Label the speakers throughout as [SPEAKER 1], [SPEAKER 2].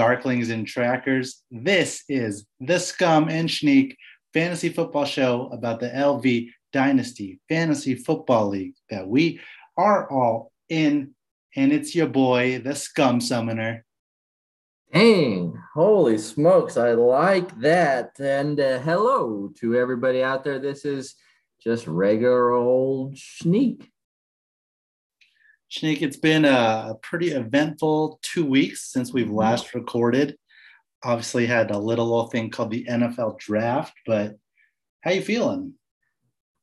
[SPEAKER 1] darklings and trackers. This is the Scum and Schneek fantasy football show about the LV Dynasty Fantasy Football League that we are all in. And it's your boy, the Scum Summoner.
[SPEAKER 2] Dang, holy smokes. I like that. And uh, hello to everybody out there. This is just regular old Schneek.
[SPEAKER 1] Schneek, it's been a pretty eventful two weeks since we've last recorded. Obviously, had a little old thing called the NFL draft, but how you feeling?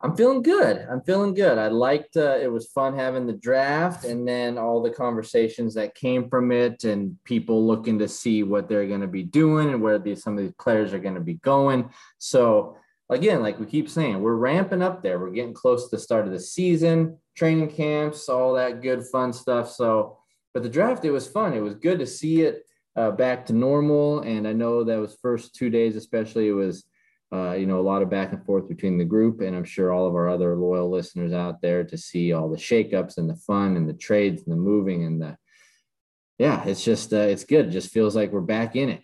[SPEAKER 2] I'm feeling good. I'm feeling good. I liked uh, it was fun having the draft and then all the conversations that came from it and people looking to see what they're going to be doing and where these some of these players are going to be going. So again, like we keep saying, we're ramping up there. We're getting close to the start of the season, training camps, all that good fun stuff. So, but the draft, it was fun. It was good to see it uh, back to normal. And I know that was first two days, especially, it was, uh, you know, a lot of back and forth between the group. And I'm sure all of our other loyal listeners out there to see all the shakeups and the fun and the trades and the moving and the, yeah, it's just, uh, it's good. It just feels like we're back in it.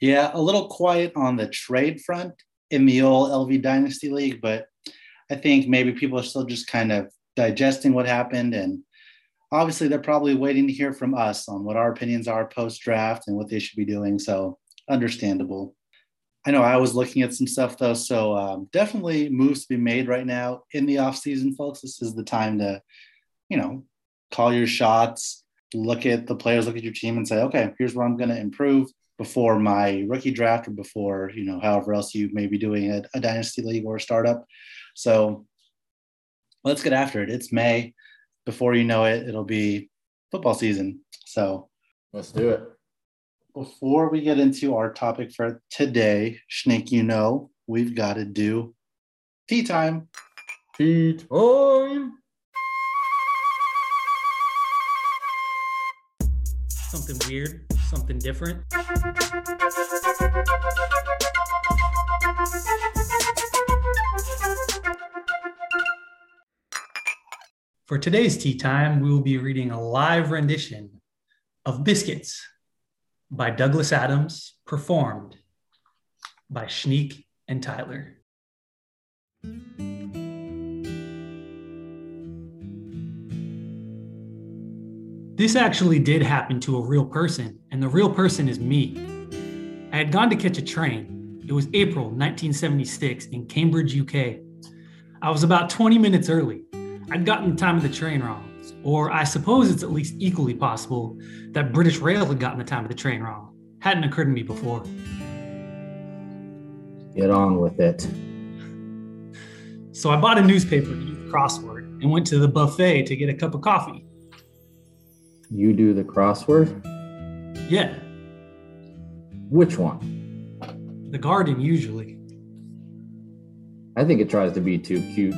[SPEAKER 1] Yeah, a little quiet on the trade front in the old LV Dynasty League, but I think maybe people are still just kind of digesting what happened. And obviously, they're probably waiting to hear from us on what our opinions are post draft and what they should be doing. So, understandable. I know I was looking at some stuff though. So, um, definitely moves to be made right now in the off season, folks. This is the time to, you know, call your shots, look at the players, look at your team, and say, okay, here's where I'm going to improve before my rookie draft or before you know however else you may be doing a, a dynasty league or a startup so let's get after it. It's may. Before you know it it'll be football season. So
[SPEAKER 2] let's do it.
[SPEAKER 1] before we get into our topic for today snake you know we've got to do tea time.
[SPEAKER 2] Tea time.
[SPEAKER 3] Something weird something different. For today's tea time, we will be reading a live rendition of Biscuits by Douglas Adams, performed by Schneek and Tyler. This actually did happen to a real person, and the real person is me. I had gone to catch a train. It was April 1976 in Cambridge, UK. I was about 20 minutes early. I'd gotten the time of the train wrong, or I suppose it's at least equally possible that British Rail had gotten the time of the train wrong. Hadn't occurred to me before.
[SPEAKER 2] Get on with it.
[SPEAKER 3] So I bought a newspaper to do the crossword and went to the buffet to get a cup of coffee.
[SPEAKER 2] You do the crossword?
[SPEAKER 3] Yeah.
[SPEAKER 2] Which one?
[SPEAKER 3] The Guardian, usually.
[SPEAKER 2] I think it tries to be too cute.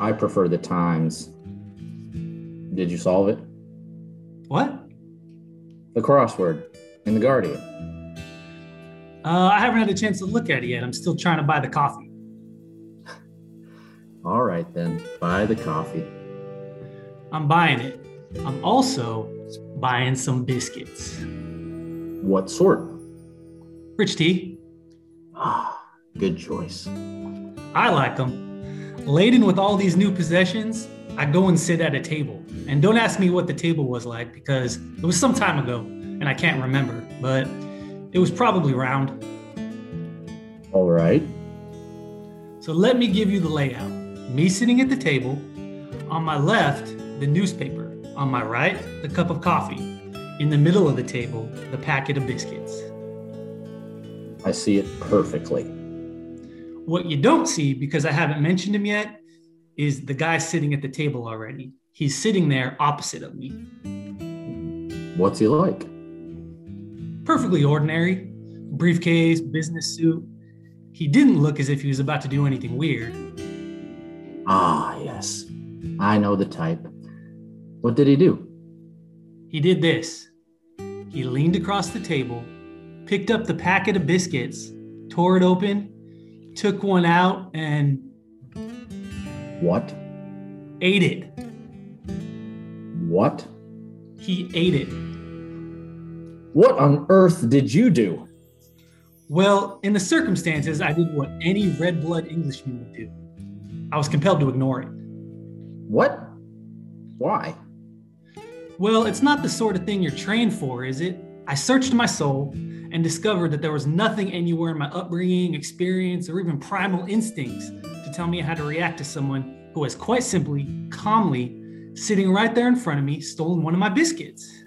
[SPEAKER 2] I prefer the Times. Did you solve it?
[SPEAKER 3] What?
[SPEAKER 2] The crossword in the Guardian.
[SPEAKER 3] Uh, I haven't had a chance to look at it yet. I'm still trying to buy the coffee.
[SPEAKER 2] All right, then. Buy the coffee.
[SPEAKER 3] I'm buying it. I'm also buying some biscuits.
[SPEAKER 2] What sort?
[SPEAKER 3] Rich tea.
[SPEAKER 2] Ah, good choice.
[SPEAKER 3] I like them. Laden with all these new possessions, I go and sit at a table. And don't ask me what the table was like because it was some time ago and I can't remember, but it was probably round.
[SPEAKER 2] All right.
[SPEAKER 3] So let me give you the layout. Me sitting at the table, on my left, the newspaper. On my right, the cup of coffee. In the middle of the table, the packet of biscuits.
[SPEAKER 2] I see it perfectly.
[SPEAKER 3] What you don't see, because I haven't mentioned him yet, is the guy sitting at the table already. He's sitting there opposite of me.
[SPEAKER 2] What's he like?
[SPEAKER 3] Perfectly ordinary. Briefcase, business suit. He didn't look as if he was about to do anything weird.
[SPEAKER 2] Ah, yes. I know the type. What did he do?
[SPEAKER 3] He did this. He leaned across the table, picked up the packet of biscuits, tore it open, took one out, and
[SPEAKER 2] What?
[SPEAKER 3] ate it.
[SPEAKER 2] What?
[SPEAKER 3] He ate it.
[SPEAKER 2] What on earth did you do?
[SPEAKER 3] Well, in the circumstances, I did what any red blood Englishman would do. I was compelled to ignore it.
[SPEAKER 2] What? Why?
[SPEAKER 3] Well, it's not the sort of thing you're trained for, is it? I searched my soul and discovered that there was nothing anywhere in my upbringing, experience, or even primal instincts to tell me how to react to someone who has quite simply, calmly, sitting right there in front of me, stolen one of my biscuits.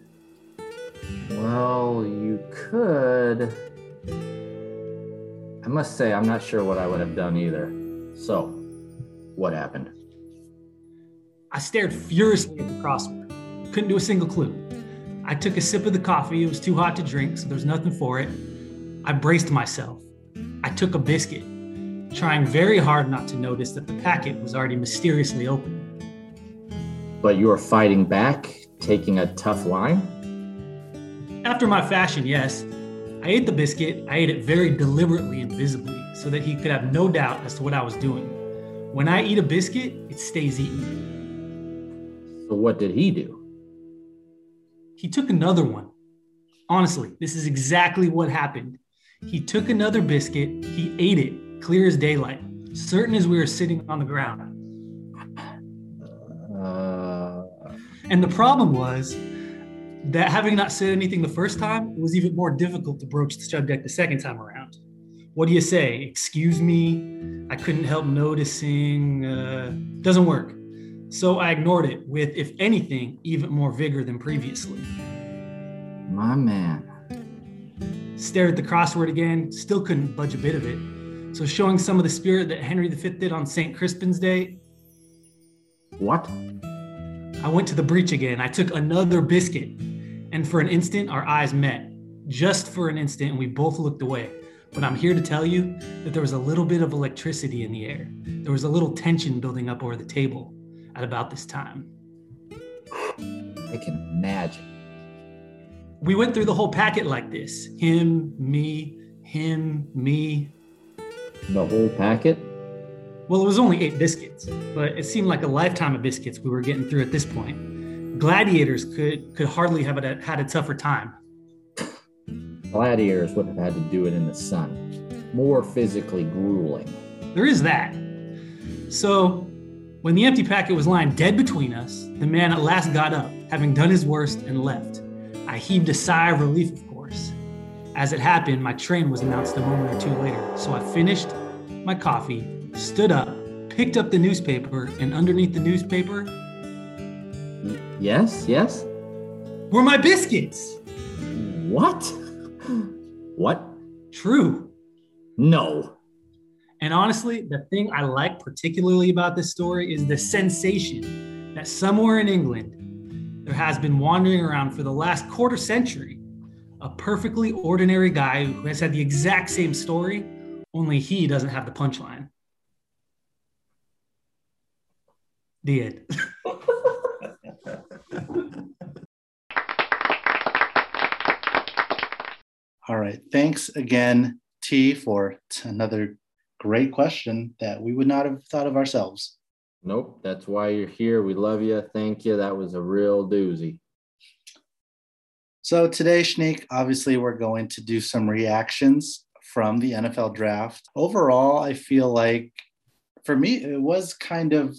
[SPEAKER 2] Well, you could. I must say, I'm not sure what I would have done either. So, what happened?
[SPEAKER 3] I stared furiously at the crossword. Couldn't do a single clue. I took a sip of the coffee. It was too hot to drink, so there's nothing for it. I braced myself. I took a biscuit, trying very hard not to notice that the packet was already mysteriously open.
[SPEAKER 2] But you were fighting back, taking a tough line?
[SPEAKER 3] After my fashion, yes. I ate the biscuit. I ate it very deliberately and visibly so that he could have no doubt as to what I was doing. When I eat a biscuit, it stays eaten.
[SPEAKER 2] So, what did he do?
[SPEAKER 3] He took another one. Honestly, this is exactly what happened. He took another biscuit, he ate it, clear as daylight, certain as we were sitting on the ground.
[SPEAKER 2] Uh,
[SPEAKER 3] And the problem was that having not said anything the first time, it was even more difficult to broach the subject the second time around. What do you say? Excuse me, I couldn't help noticing. Uh, doesn't work. So I ignored it with, if anything, even more vigor than previously.
[SPEAKER 2] my man.
[SPEAKER 3] Stared at the crossword again, still couldn't budge a bit of it. So, showing some of the spirit that Henry V did on St. Crispin's Day,
[SPEAKER 2] What?
[SPEAKER 3] I went to the breach again. I took another biscuit, and for an instant, our eyes met. Just for an instant, and we both looked away. But I'm here to tell you that there was a little bit of electricity in the air. There was a little tension building up over the table at about this time.
[SPEAKER 2] I can imagine.
[SPEAKER 3] We went through the whole packet like this him, me, him, me.
[SPEAKER 2] The whole packet?
[SPEAKER 3] Well, it was only eight biscuits, but it seemed like a lifetime of biscuits we were getting through at this point. Gladiators could could hardly have a, had a tougher time.
[SPEAKER 2] Gladiators would have had to do it in the sun. More physically grueling.
[SPEAKER 3] There is that. So, when the empty packet was lying dead between us, the man at last got up, having done his worst, and left. I heaved a sigh of relief, of course. As it happened, my train was announced a moment or two later, so I finished my coffee, stood up, picked up the newspaper, and underneath the newspaper.
[SPEAKER 2] Yes, yes?
[SPEAKER 3] were my biscuits.
[SPEAKER 2] What? What?
[SPEAKER 3] True.
[SPEAKER 2] No.
[SPEAKER 3] And honestly, the thing I like particularly about this story is the sensation that somewhere in England, there has been wandering around for the last quarter century a perfectly ordinary guy who has had the exact same story, only he doesn't have the punchline. The end.
[SPEAKER 1] All right. Thanks again, T, for another great question that we would not have thought of ourselves.
[SPEAKER 2] Nope. That's why you're here. We love you. Thank you. That was a real doozy.
[SPEAKER 1] So today, Schneek, obviously, we're going to do some reactions from the NFL draft. Overall, I feel like for me, it was kind of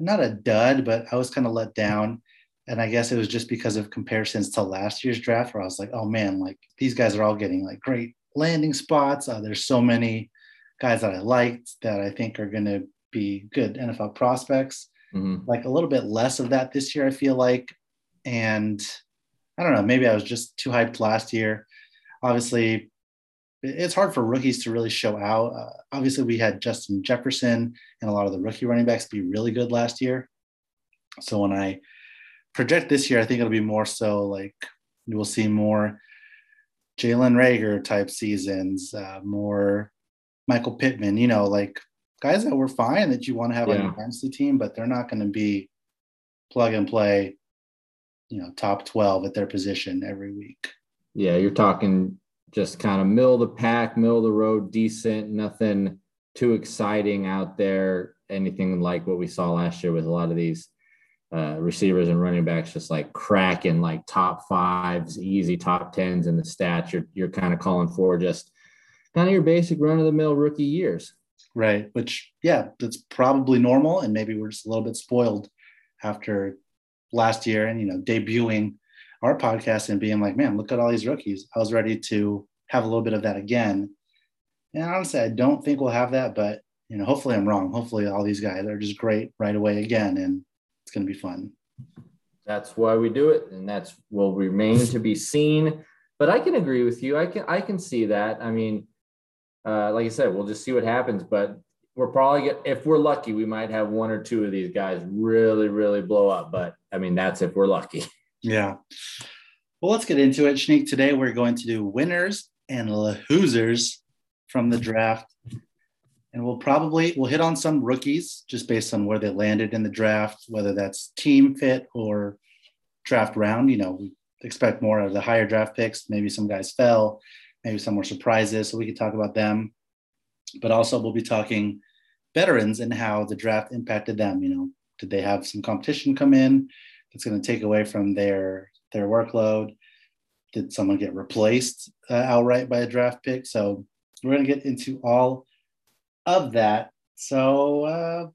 [SPEAKER 1] not a dud, but I was kind of let down. And I guess it was just because of comparisons to last year's draft, where I was like, oh man, like these guys are all getting like great landing spots. Uh, there's so many guys that I liked that I think are going to be good NFL prospects.
[SPEAKER 2] Mhm.
[SPEAKER 1] Like a little bit less of that this year, I feel like. And I don't know, maybe I was just too hyped last year. Obviously, it's hard for rookies to really show out. Uh, obviously, we had Justin Jefferson and a lot of the rookie running backs be really good last year. So when I project this year, I think it'll be more so like we'll see more Jalen Reagor type seasons, uh, more Michael Pittman, you know, like guys that were fine that you want to have on
[SPEAKER 2] Yeah.
[SPEAKER 1] your dynasty team, but they're not going to be plug and play, you know, top 12 at their position every week.
[SPEAKER 2] Yeah, you're talking just kind of middle of the pack, middle of the road, decent, nothing too exciting out there. Anything like what we saw last year with a lot of these uh, receivers and running backs just like cracking like top fives, easy top tens in the stats. You're you're kind of calling for just kind of your basic run of the mill rookie years.
[SPEAKER 1] Right. Which yeah, that's probably normal, and maybe we're just a little bit spoiled after last year and you know debuting our podcast and being like, man, look at all these rookies. I was ready to have a little bit of that again. And honestly, I don't think we'll have that, but you know, hopefully I'm wrong. Hopefully all these guys are just great right away again, and it's going to be fun.
[SPEAKER 2] That's why we do it, and that's will remain to be seen. But I can agree with you. I can I can see that. I mean, uh, like I said, we'll just see what happens. But we're probably get if we're lucky, we might have one or two of these guys really, really blow up. But I mean, that's if we're lucky.
[SPEAKER 1] Yeah. Well, let's get into it. Shanique, today we're going to do winners and losers from the draft. And we'll probably we'll hit on some rookies just based on where they landed in the draft, whether that's team fit or draft round. You know, we expect more of the higher draft picks. Maybe some guys fell, maybe some more surprises. So we could talk about them. But also we'll be talking veterans and how the draft impacted them. You know, did they have some competition come in that's going to take away from their their workload? Did someone get replaced uh, outright by a draft pick? So we're going to get into all of that. So uh,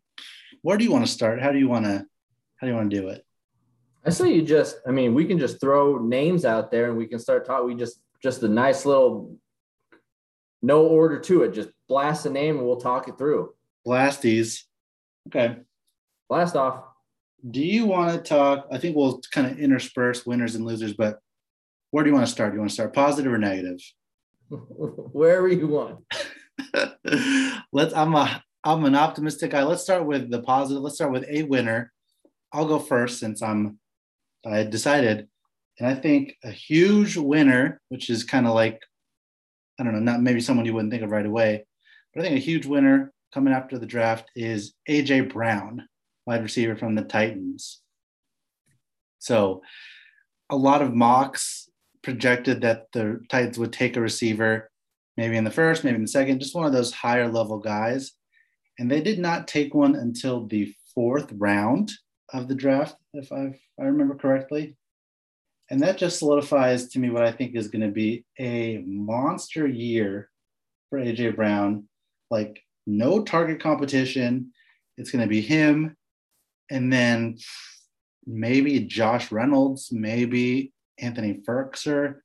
[SPEAKER 1] where do you want to start? How do you want to how do you want to do it?
[SPEAKER 2] I say you just, I mean, we can just throw names out there and we can start talking. We just, just a nice little, no order to it. Just blast a name and we'll talk it through.
[SPEAKER 1] Blasties. Okay.
[SPEAKER 2] Blast off.
[SPEAKER 1] Do you want to talk? I think we'll kind of intersperse winners and losers, but where do you want to start? Do you want to start positive or negative?
[SPEAKER 2] Wherever you want.
[SPEAKER 1] Let's. I'm a. I'm an optimistic guy. Let's start with the positive. Let's start with a winner. I'll go first since I'm. I decided, and I think a huge winner, which is kind of like, I don't know, not maybe someone you wouldn't think of right away, but I think a huge winner coming after the draft is AJ Brown, wide receiver from the Titans. So, a lot of mocks projected that the Titans would take a receiver, maybe in the first, maybe in the second, just one of those higher level guys. And they did not take one until the fourth round of the draft, if I've, I remember correctly. And that just solidifies to me what I think is going to be a monster year for AJ Brown. Like no target competition. It's going to be him, and then maybe Josh Reynolds, maybe Anthony Firkser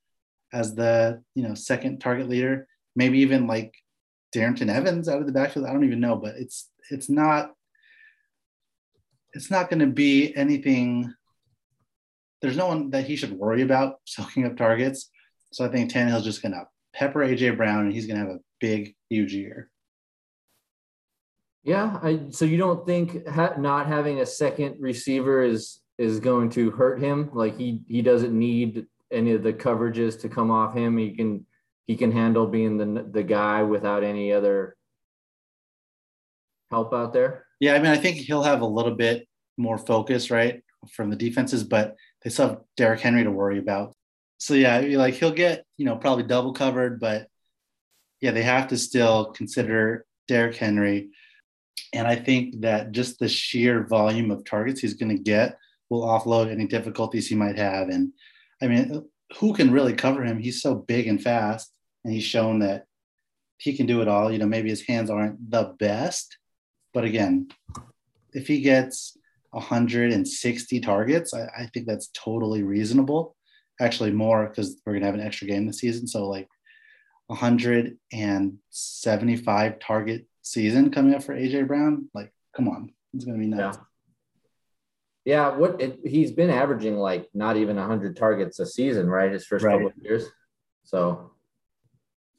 [SPEAKER 1] as the you know second target leader, maybe even like Darrynton Evans out of the backfield. I don't even know, but it's it's not it's not going to be anything. There's no one that he should worry about soaking up targets. So I think Tannehill's just going to pepper AJ Brown, and he's going to have a big, huge year.
[SPEAKER 2] Yeah, I, so you don't think ha- not having a second receiver is is going to hurt him? Like he he doesn't need any of the coverages to come off him. He can he can handle being the the guy without any other help out there.
[SPEAKER 1] Yeah, I mean, I think he'll have a little bit more focus, right, from the defenses, but they still have Derrick Henry to worry about. So yeah, like he'll get you know probably double covered, but yeah, they have to still consider Derrick Henry. And I think that just the sheer volume of targets he's going to get will offload any difficulties he might have. And I mean, who can really cover him? He's so big and fast, and he's shown that he can do it all. You know, maybe his hands aren't the best, but again, if he gets 160 targets, I, I think that's totally reasonable. Actually, more because we're going to have an extra game this season. So, like 175 target season coming up for AJ Brown. Like, come on, it's going to be nuts.
[SPEAKER 2] Yeah. Yeah, what it, he's been averaging like not even 100 targets a season, right? His first right. couple of years. So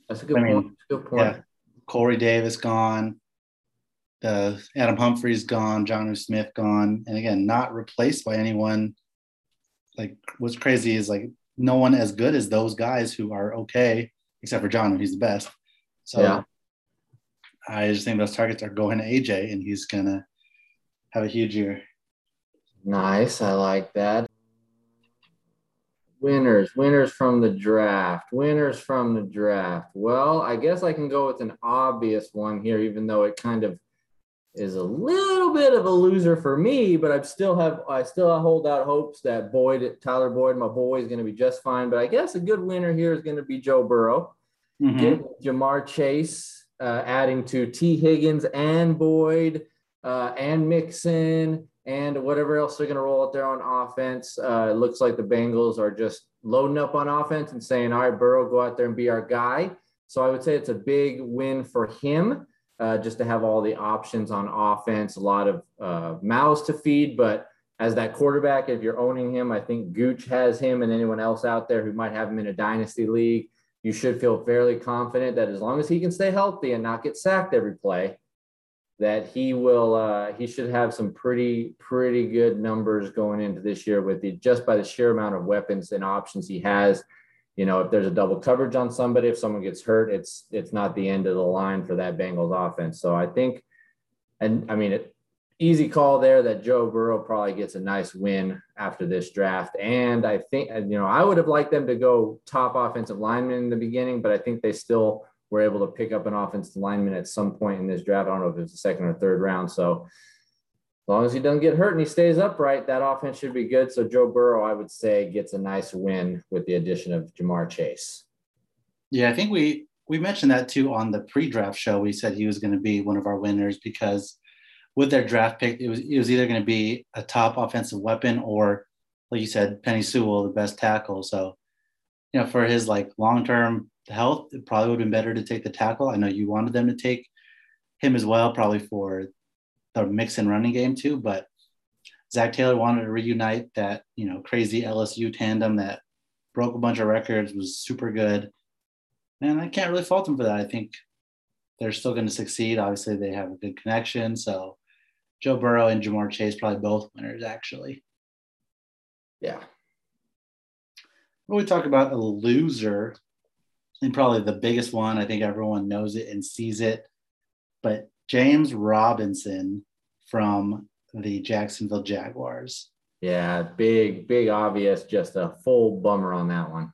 [SPEAKER 2] that's a good I point. Good point. Yeah.
[SPEAKER 1] Corey Davis gone. The Adam Humphries gone. Jonnu Smith gone. And again, not replaced by anyone. Like what's crazy is like no one as good as those guys who are okay, except for John, he's the best. So yeah. I just think those targets are going to AJ, and he's gonna have a huge year.
[SPEAKER 2] Nice. I like that. Winners, winners from the draft, winners from the draft. Well, I guess I can go with an obvious one here, even though it kind of is a little bit of a loser for me, but I still have I still hold out hopes that Boyd, Tyler Boyd, my boy, is going to be just fine. But I guess a good winner here is going to be Joe Burrow. Mm-hmm. Ja'Marr Chase uh, adding to Tee Higgins and Boyd uh, and Mixon and whatever else they're going to roll out there on offense. Uh, it looks like the Bengals are just loading up on offense and saying, all right, Burrow, go out there and be our guy. So I would say it's a big win for him uh, just to have all the options on offense, a lot of uh, mouths to feed. But as that quarterback, if you're owning him, I think Gooch has him and anyone else out there who might have him in a dynasty league. You should feel fairly confident that as long as he can stay healthy and not get sacked every play, that he will uh, he should have some pretty pretty good numbers going into this year with the just by the sheer amount of weapons and options he has you know, if there's a double coverage on somebody, if someone gets hurt, it's it's not the end of the line for that Bengals offense. So I think, and I mean, it, easy call there that Joe Burrow probably gets a nice win after this draft. And I think, you know, I would have liked them to go top offensive lineman in the beginning, but I think they still were able to pick up an offensive lineman at some point in this draft. I don't know if it was the second or third round. So long as he doesn't get hurt and he stays upright, that offense should be good. So Joe Burrow, I would say, gets a nice win with the addition of Ja'Marr Chase.
[SPEAKER 1] Yeah, I think we we mentioned that too on the pre-draft show. We said he was going to be one of our winners because with their draft pick, it was it was either going to be a top offensive weapon or, like you said, Penei Sewell, the best tackle. So, you know, for his like long-term health, it probably would have been better to take the tackle. I know you wanted them to take him as well, probably for the Mixon running game too. But Zac Taylor wanted to reunite that, you know, crazy LSU tandem that broke a bunch of records, was super good. And I can't really fault them for that. I think they're still going to succeed. Obviously, they have a good connection. So Joe Burrow and Ja'Marr Chase probably both winners, actually.
[SPEAKER 2] Yeah.
[SPEAKER 1] When we talk about a loser, and probably the biggest one, I think everyone knows it and sees it, but James Robinson from the Jacksonville Jaguars.
[SPEAKER 2] Yeah, big, big, obvious, just a full bummer on that one.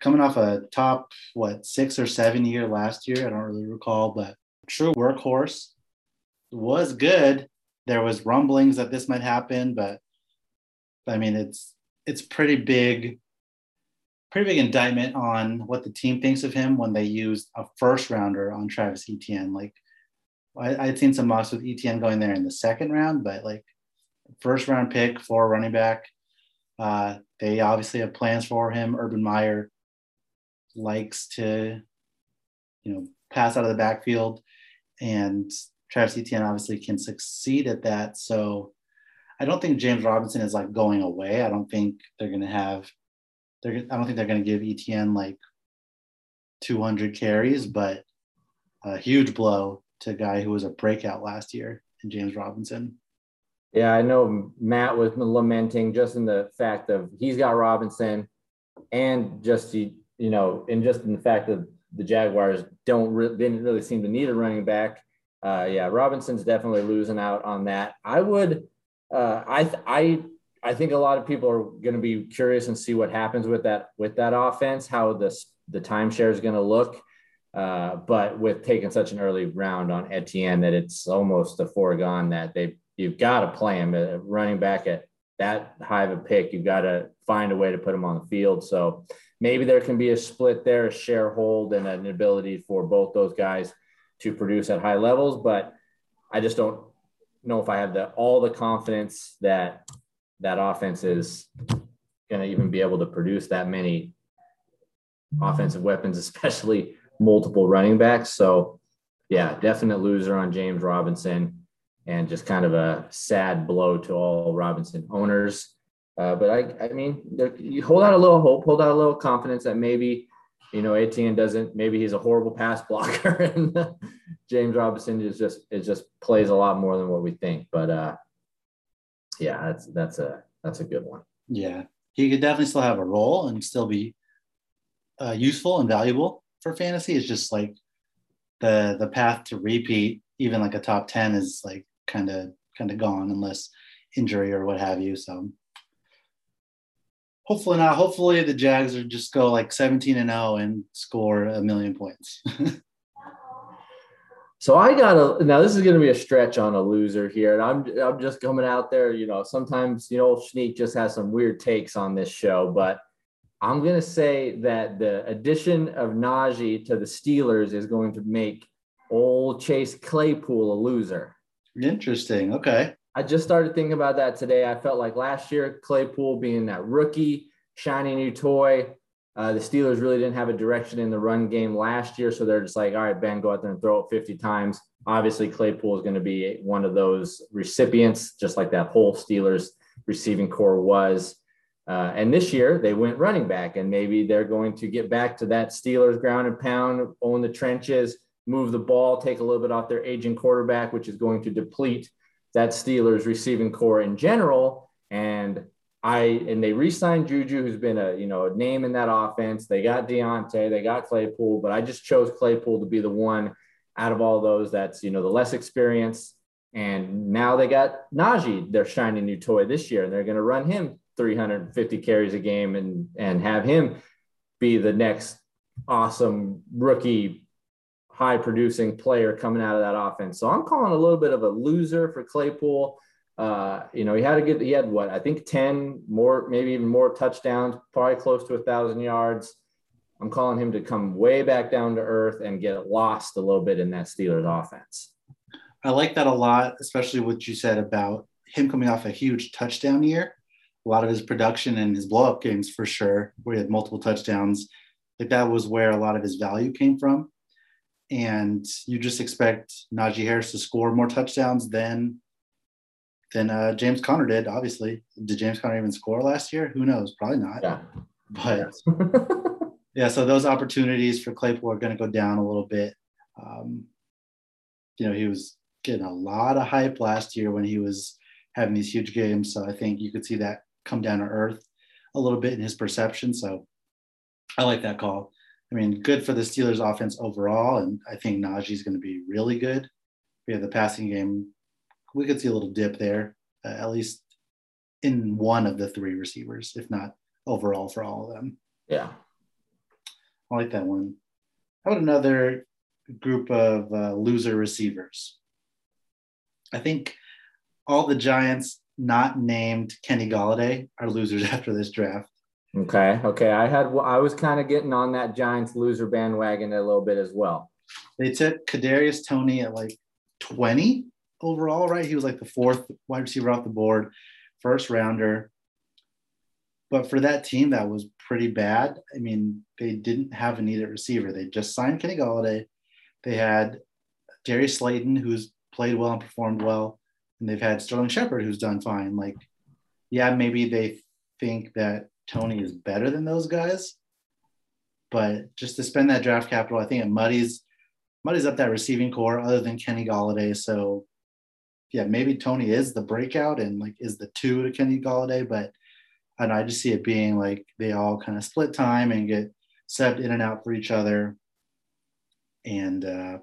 [SPEAKER 1] Coming off a top, what, six or seven year last year, I don't really recall, but true workhorse was good. There was rumblings that this might happen, but I mean, it's it's pretty big, pretty big indictment on what the team thinks of him when they used a first rounder on Travis Etienne. Like I, would seen some mocks with Etienne going there in the second round, but like first round pick for running back. Uh, they obviously have plans for him. Urban Meyer likes to, you know, pass out of the backfield, and Travis Etienne obviously can succeed at that. So I don't think James Robinson is like going away. I don't think they're going to have. They're, I don't think they're going to give Etienne like 200 carries, but a huge blow to a guy who was a breakout last year in James Robinson.
[SPEAKER 2] Yeah, I know Matt was lamenting just in the fact of he's got Robinson and just you know, and just in the fact that the Jaguars don't re- didn't really seem to need a running back. Uh, yeah, Robinson's definitely losing out on that. I would, uh, I I I think a lot of people are going to be curious and see what happens with that with that offense, how this the timeshare is going to look. Uh, but with taking such an early round on Etienne, that it's almost a foregone that they you've got to play him uh, running back at that high of a pick. You've got to find a way to put him on the field. So maybe there can be a split there, a share hold, and an ability for both those guys to produce at high levels. But I just don't know if I have the all the confidence that that offense is going to even be able to produce that many offensive weapons, especially multiple running backs. So, yeah, definite loser on James Robinson and just kind of a sad blow to all Robinson owners. Uh, but I, I mean, you hold out a little hope, hold out a little confidence that maybe, you know, Etienne doesn't, maybe he's a horrible pass blocker and James Robinson is just, it just plays a lot more than what we think. But uh, yeah, that's, that's a, that's a good one.
[SPEAKER 1] Yeah. He could definitely still have a role and still be uh, useful and valuable for fantasy. It's just like the the path to repeat, even like a top ten, is like kind of kind of gone unless injury or what have you. So hopefully not. Hopefully the Jags are just go like 17 and 0 and score a million points.
[SPEAKER 2] So I got a now. This is going to be a stretch on a loser here, and I'm I'm just coming out there. You know, sometimes you know Sneak just has some weird takes on this show, but I'm going to say that the addition of Najee to the Steelers is going to make old Chase Claypool a loser.
[SPEAKER 1] Interesting. Okay.
[SPEAKER 2] I just started thinking about that today. I felt like last year, Claypool being that rookie, shiny new toy. Uh, the Steelers really didn't have a direction in the run game last year. So they're just like, all right, Ben, go out there and throw it 50 times. Obviously, Claypool is going to be one of those recipients, just like that whole Steelers receiving corps was. Uh, and this year they went running back, and maybe they're going to get back to that Steelers ground and pound, own the trenches, move the ball, take a little bit off their aging quarterback, which is going to deplete that Steelers receiving corps in general. And I and they re-signed Juju, who's been a you know a name in that offense. They got Diontae, they got Claypool, but I just chose Claypool to be the one out of all those that's you know the less experienced. And now they got Najee, their shiny new toy this year, and they're going to run him 350 carries a game and and have him be the next awesome rookie high producing player coming out of that offense. So I'm calling a little bit of a loser for Claypool. Uh, you know, he had a good, he had what, I think 10 more, maybe even more touchdowns, probably close to a thousand yards. I'm calling him to come way back down to earth and get lost a little bit in that Steelers offense.
[SPEAKER 1] I like that a lot, especially what you said about him coming off a huge touchdown year a lot of his production and his blow up games for sure, where he had multiple touchdowns. Like that was where a lot of his value came from. And you just expect Najee Harris to score more touchdowns than than uh, James Conner did. Obviously, did James Conner even score last year? Who knows? Probably not.
[SPEAKER 2] Yeah.
[SPEAKER 1] But yeah, so those opportunities for Claypool are going to go down a little bit. Um, you know, he was getting a lot of hype last year when he was having these huge games. So I think you could see that come down to earth a little bit in his perception. So I like that call. I mean, good for the Steelers offense overall. And I think Najee's going to be really good. We have the passing game. We could see a little dip there, uh, at least in one of the three receivers, if not overall for all of them.
[SPEAKER 2] Yeah.
[SPEAKER 1] I like that one. How about another group of uh, loser receivers? I think all the Giants not named Kenny Golladay are losers after this draft.
[SPEAKER 2] Okay. Okay. I had, I was kind of getting on that Giants loser bandwagon a little bit as well.
[SPEAKER 1] They took Kadarius Toney at like 20 overall, right? He was like the fourth wide receiver off the board, first rounder. But for that team, that was pretty bad. I mean, they didn't have a needed receiver. They just signed Kenny Golladay. They had Darius Slayton, who's played well and performed well and they've had Sterling Shepard who's done fine. Like, yeah, maybe they think that Toney is better than those guys, but just to spend that draft capital, I think it muddies muddies up that receiving corps other than Kenny Golladay. So yeah, maybe Toney is the breakout and like is the two to Kenny Golladay, but know, I just see it being like they all kind of split time and get subbed in and out for each other, and uh,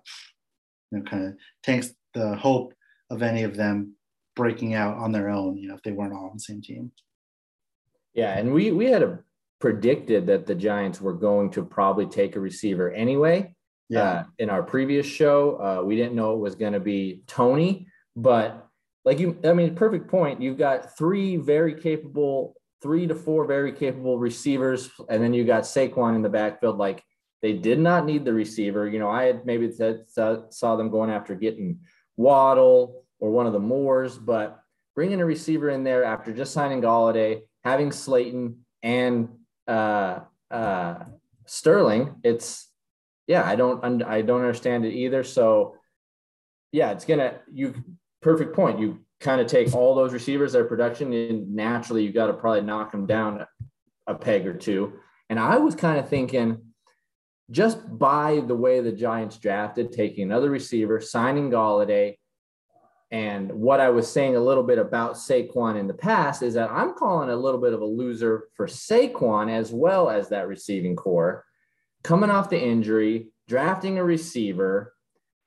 [SPEAKER 1] you know, kind of tanks the hope of any of them breaking out on their own, you know, if they weren't all on the same team.
[SPEAKER 2] Yeah, and we we had a, predicted that the Giants were going to probably take a receiver anyway. Yeah. Uh, in our previous show, uh, we didn't know it was going to be Toney, but like you, I mean, perfect point. You've got three very capable, three to four very capable receivers, and then you got Saquon in the backfield. Like they did not need the receiver. You know, I had maybe said, saw them going after getting Waddle or one of the Moores, but bringing a receiver in there after just signing Golladay, having Slayton and uh, uh, Sterling, it's yeah, I don't I don't understand it either. So yeah, it's gonna you perfect point. You kind of take all those receivers, their production, and naturally you got to probably knock them down a peg or two. And I was kind of thinking just by the way the Giants drafted, taking another receiver, signing Golladay, and what I was saying a little bit about Saquon in the past is that I'm calling a little bit of a loser for Saquon as well as that receiving corps. Coming off the injury, drafting a receiver.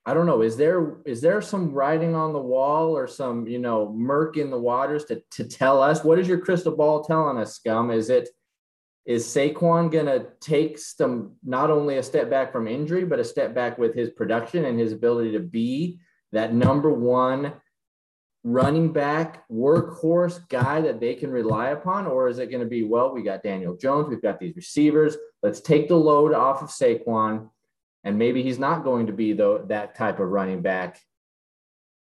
[SPEAKER 2] I don't know. Is there is there some writing on the wall or some you know murk in the waters to to tell us what is your crystal ball telling us, scum? Is it is Saquon gonna take some not only a step back from injury, but a step back with his production and his ability to be that number one running back workhorse guy that they can rely upon? Or is it going to be, well, we got Daniel Jones, we've got these receivers, let's take the load off of Saquon, and maybe he's not going to be the, that type of running back.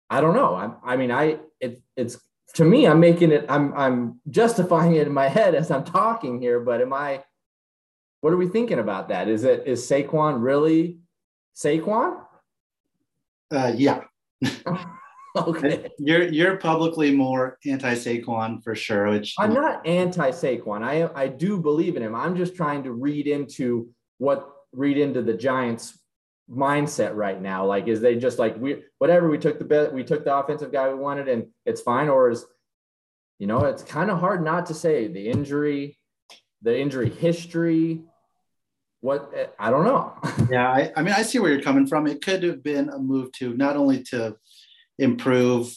[SPEAKER 2] I don't know. I, I mean, I it, it's to me, I'm making it, I'm I'm justifying it in my head as I'm talking here, but am I what are we thinking about that? Is it is Saquon really Saquon?
[SPEAKER 1] Uh, yeah.
[SPEAKER 2] okay.
[SPEAKER 1] You're you're publicly more anti Saquon for sure. Which
[SPEAKER 2] I'm not anti Saquon. I I do believe in him. I'm just trying to read into what read into the Giants mindset right now. Like, is they just like we whatever we took the bet we took the offensive guy we wanted and it's fine, or is you know it's kind of hard not to say the injury, the injury history. What I don't know.
[SPEAKER 1] yeah, I, I mean, I see where you're coming from. It could have been a move to not only to improve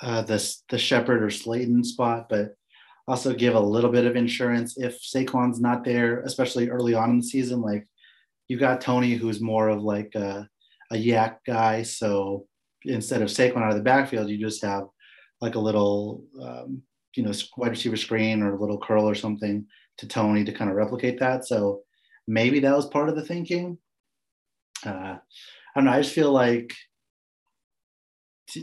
[SPEAKER 1] uh, the the Shepard or Slayton spot, but also give a little bit of insurance if Saquon's not there, especially early on in the season. Like you got Toney, who's more of like a, a YAC guy. So instead of Saquon out of the backfield, you just have like a little, um, you know, wide receiver screen or a little curl or something to Toney to kind of replicate that. So maybe that was part of the thinking. Uh, I don't know. I just feel like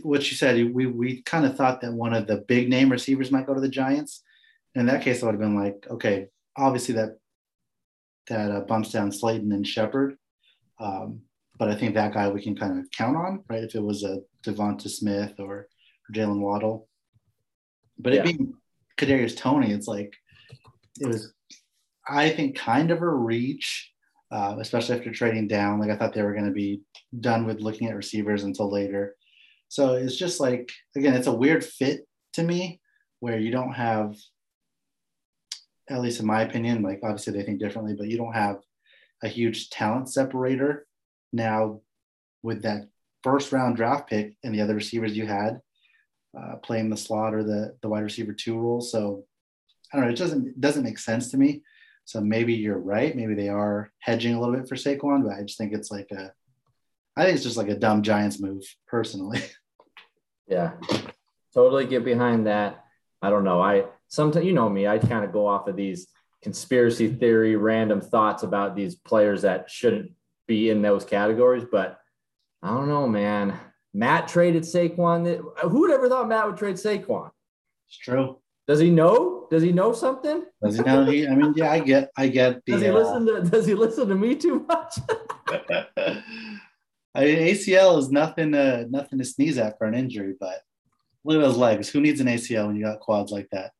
[SPEAKER 1] what you said. We we kind of thought that one of the big name receivers might go to the Giants. In that case, I would have been like, okay, obviously that that uh, bumps down Slayton and Shepard. Um, but I think that guy we can kind of count on, right? If it was a Devonta Smith or, or Jalen Waddle. But yeah. it being Kadarius Toney, it's like it was, I think, kind of a reach, uh, especially after trading down. Like I thought they were going to be done with looking at receivers until later. So it's just like again, it's a weird fit to me where you don't have at least in my opinion, like obviously they think differently, but you don't have a huge talent separator now with that first round draft pick and the other receivers you had uh, playing the slot or the the wide receiver two role. So I don't know. It doesn't it doesn't make sense to me. So maybe you're right. Maybe they are hedging a little bit for Saquon, but I just think it's like a, I think it's just like a dumb Giants move personally.
[SPEAKER 2] Yeah, totally get behind that. I don't know. I sometimes you know me, I kind of go off of these conspiracy theory, random thoughts about these players that shouldn't be in those categories. But I don't know, man. Matt traded Saquon. Who would ever thought Matt would trade Saquon?
[SPEAKER 1] It's true.
[SPEAKER 2] Does he know? Does he know something?
[SPEAKER 1] Does he know? He, I mean, yeah, I get, I get.
[SPEAKER 2] The, does he uh, listen to? Does he listen to me too much?
[SPEAKER 1] I mean, ACL is nothing, uh, nothing to sneeze at for an injury, but look at those legs. Who needs an ACL when you got quads like that?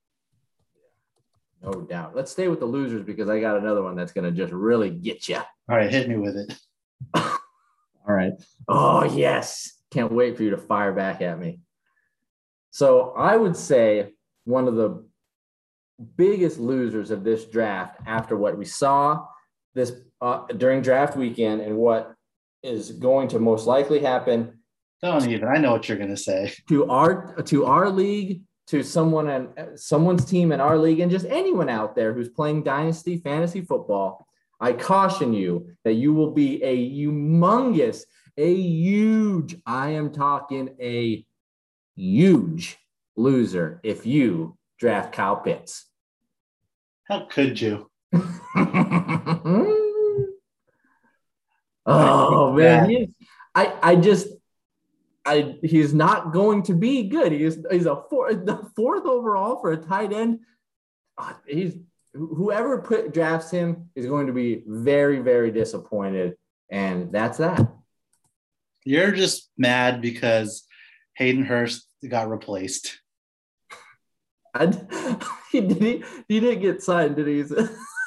[SPEAKER 2] No doubt. Let's stay with the losers because I got another one that's going to just really get you.
[SPEAKER 1] All right, hit me with it.
[SPEAKER 2] All right. Oh, yes. Can't wait for you to fire back at me. So I would say one of the biggest losers of this draft after what we saw this uh, during draft weekend and what is going to most likely happen.
[SPEAKER 1] Don't even. I know what you're going to say.
[SPEAKER 2] To our to our league, to someone and someone's team in our league and just anyone out there who's playing dynasty fantasy football, I caution you that you will be a humongous, a huge, I am talking a huge loser if you draft Kyle Pitts.
[SPEAKER 1] How could you?
[SPEAKER 2] oh man, I I just I he's not going to be good. He's he's a four, the fourth overall for a tight end. Uh, he's whoever put drafts him is going to be very very disappointed, and that's that.
[SPEAKER 1] You're just mad because Hayden Hurst got replaced.
[SPEAKER 2] I, he did he, he didn't get signed, did he?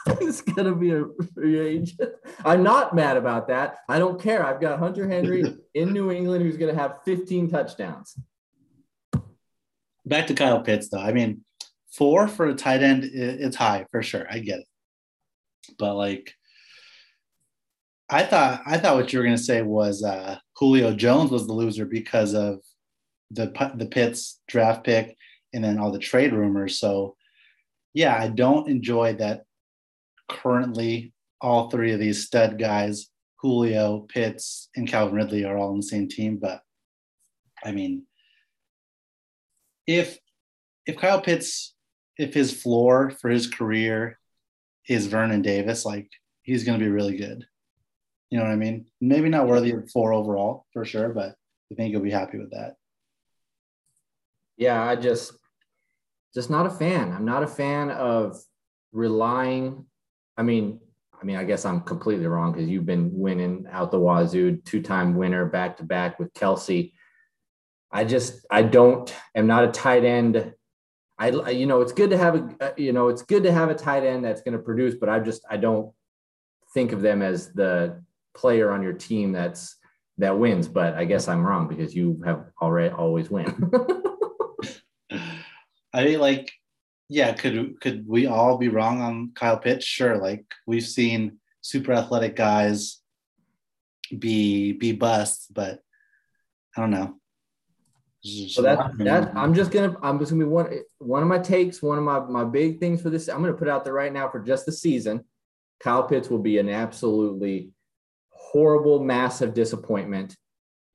[SPEAKER 2] he's gonna be a free agent. I'm not mad about that. I don't care. I've got Hunter Henry in New England who's gonna have 15 touchdowns.
[SPEAKER 1] Back to Kyle Pitts, though. I mean, four for a tight end, it's high for sure. I get it, but like, I thought I thought what you were gonna say was uh, Julio Jones was the loser because of the the Pitts draft pick and then all the trade rumors. So yeah, I don't enjoy that currently all three of these stud guys, Julio, Pitts, and Calvin Ridley, are all on the same team. But I mean, if if Kyle Pitts, if his floor for his career is Vernon Davis, like he's going to be really good. You know what I mean? Maybe not worthy of four overall for sure, but I think you'll be happy with that.
[SPEAKER 2] Yeah, I just just not a fan. I'm not a fan of relying. I mean, I mean, I guess I'm completely wrong because you've been winning out the wazoo, two-time winner back to back with Kelce. I just I don't am not a tight end. I you know it's good to have a uh, you know it's good to have a tight end that's going to produce, but I just I don't think of them as the player on your team that's that wins. But I guess I'm wrong because you have already always win.
[SPEAKER 1] I mean, like, yeah, could could we all be wrong on Kyle Pitts? Sure. Like we've seen super athletic guys be be busts, but I don't know.
[SPEAKER 2] So that that I'm just gonna I'm just gonna be one one of my takes, one of my my big things for this. I'm gonna put out there right now for just the season. Kyle Pitts will be an absolutely horrible, massive disappointment,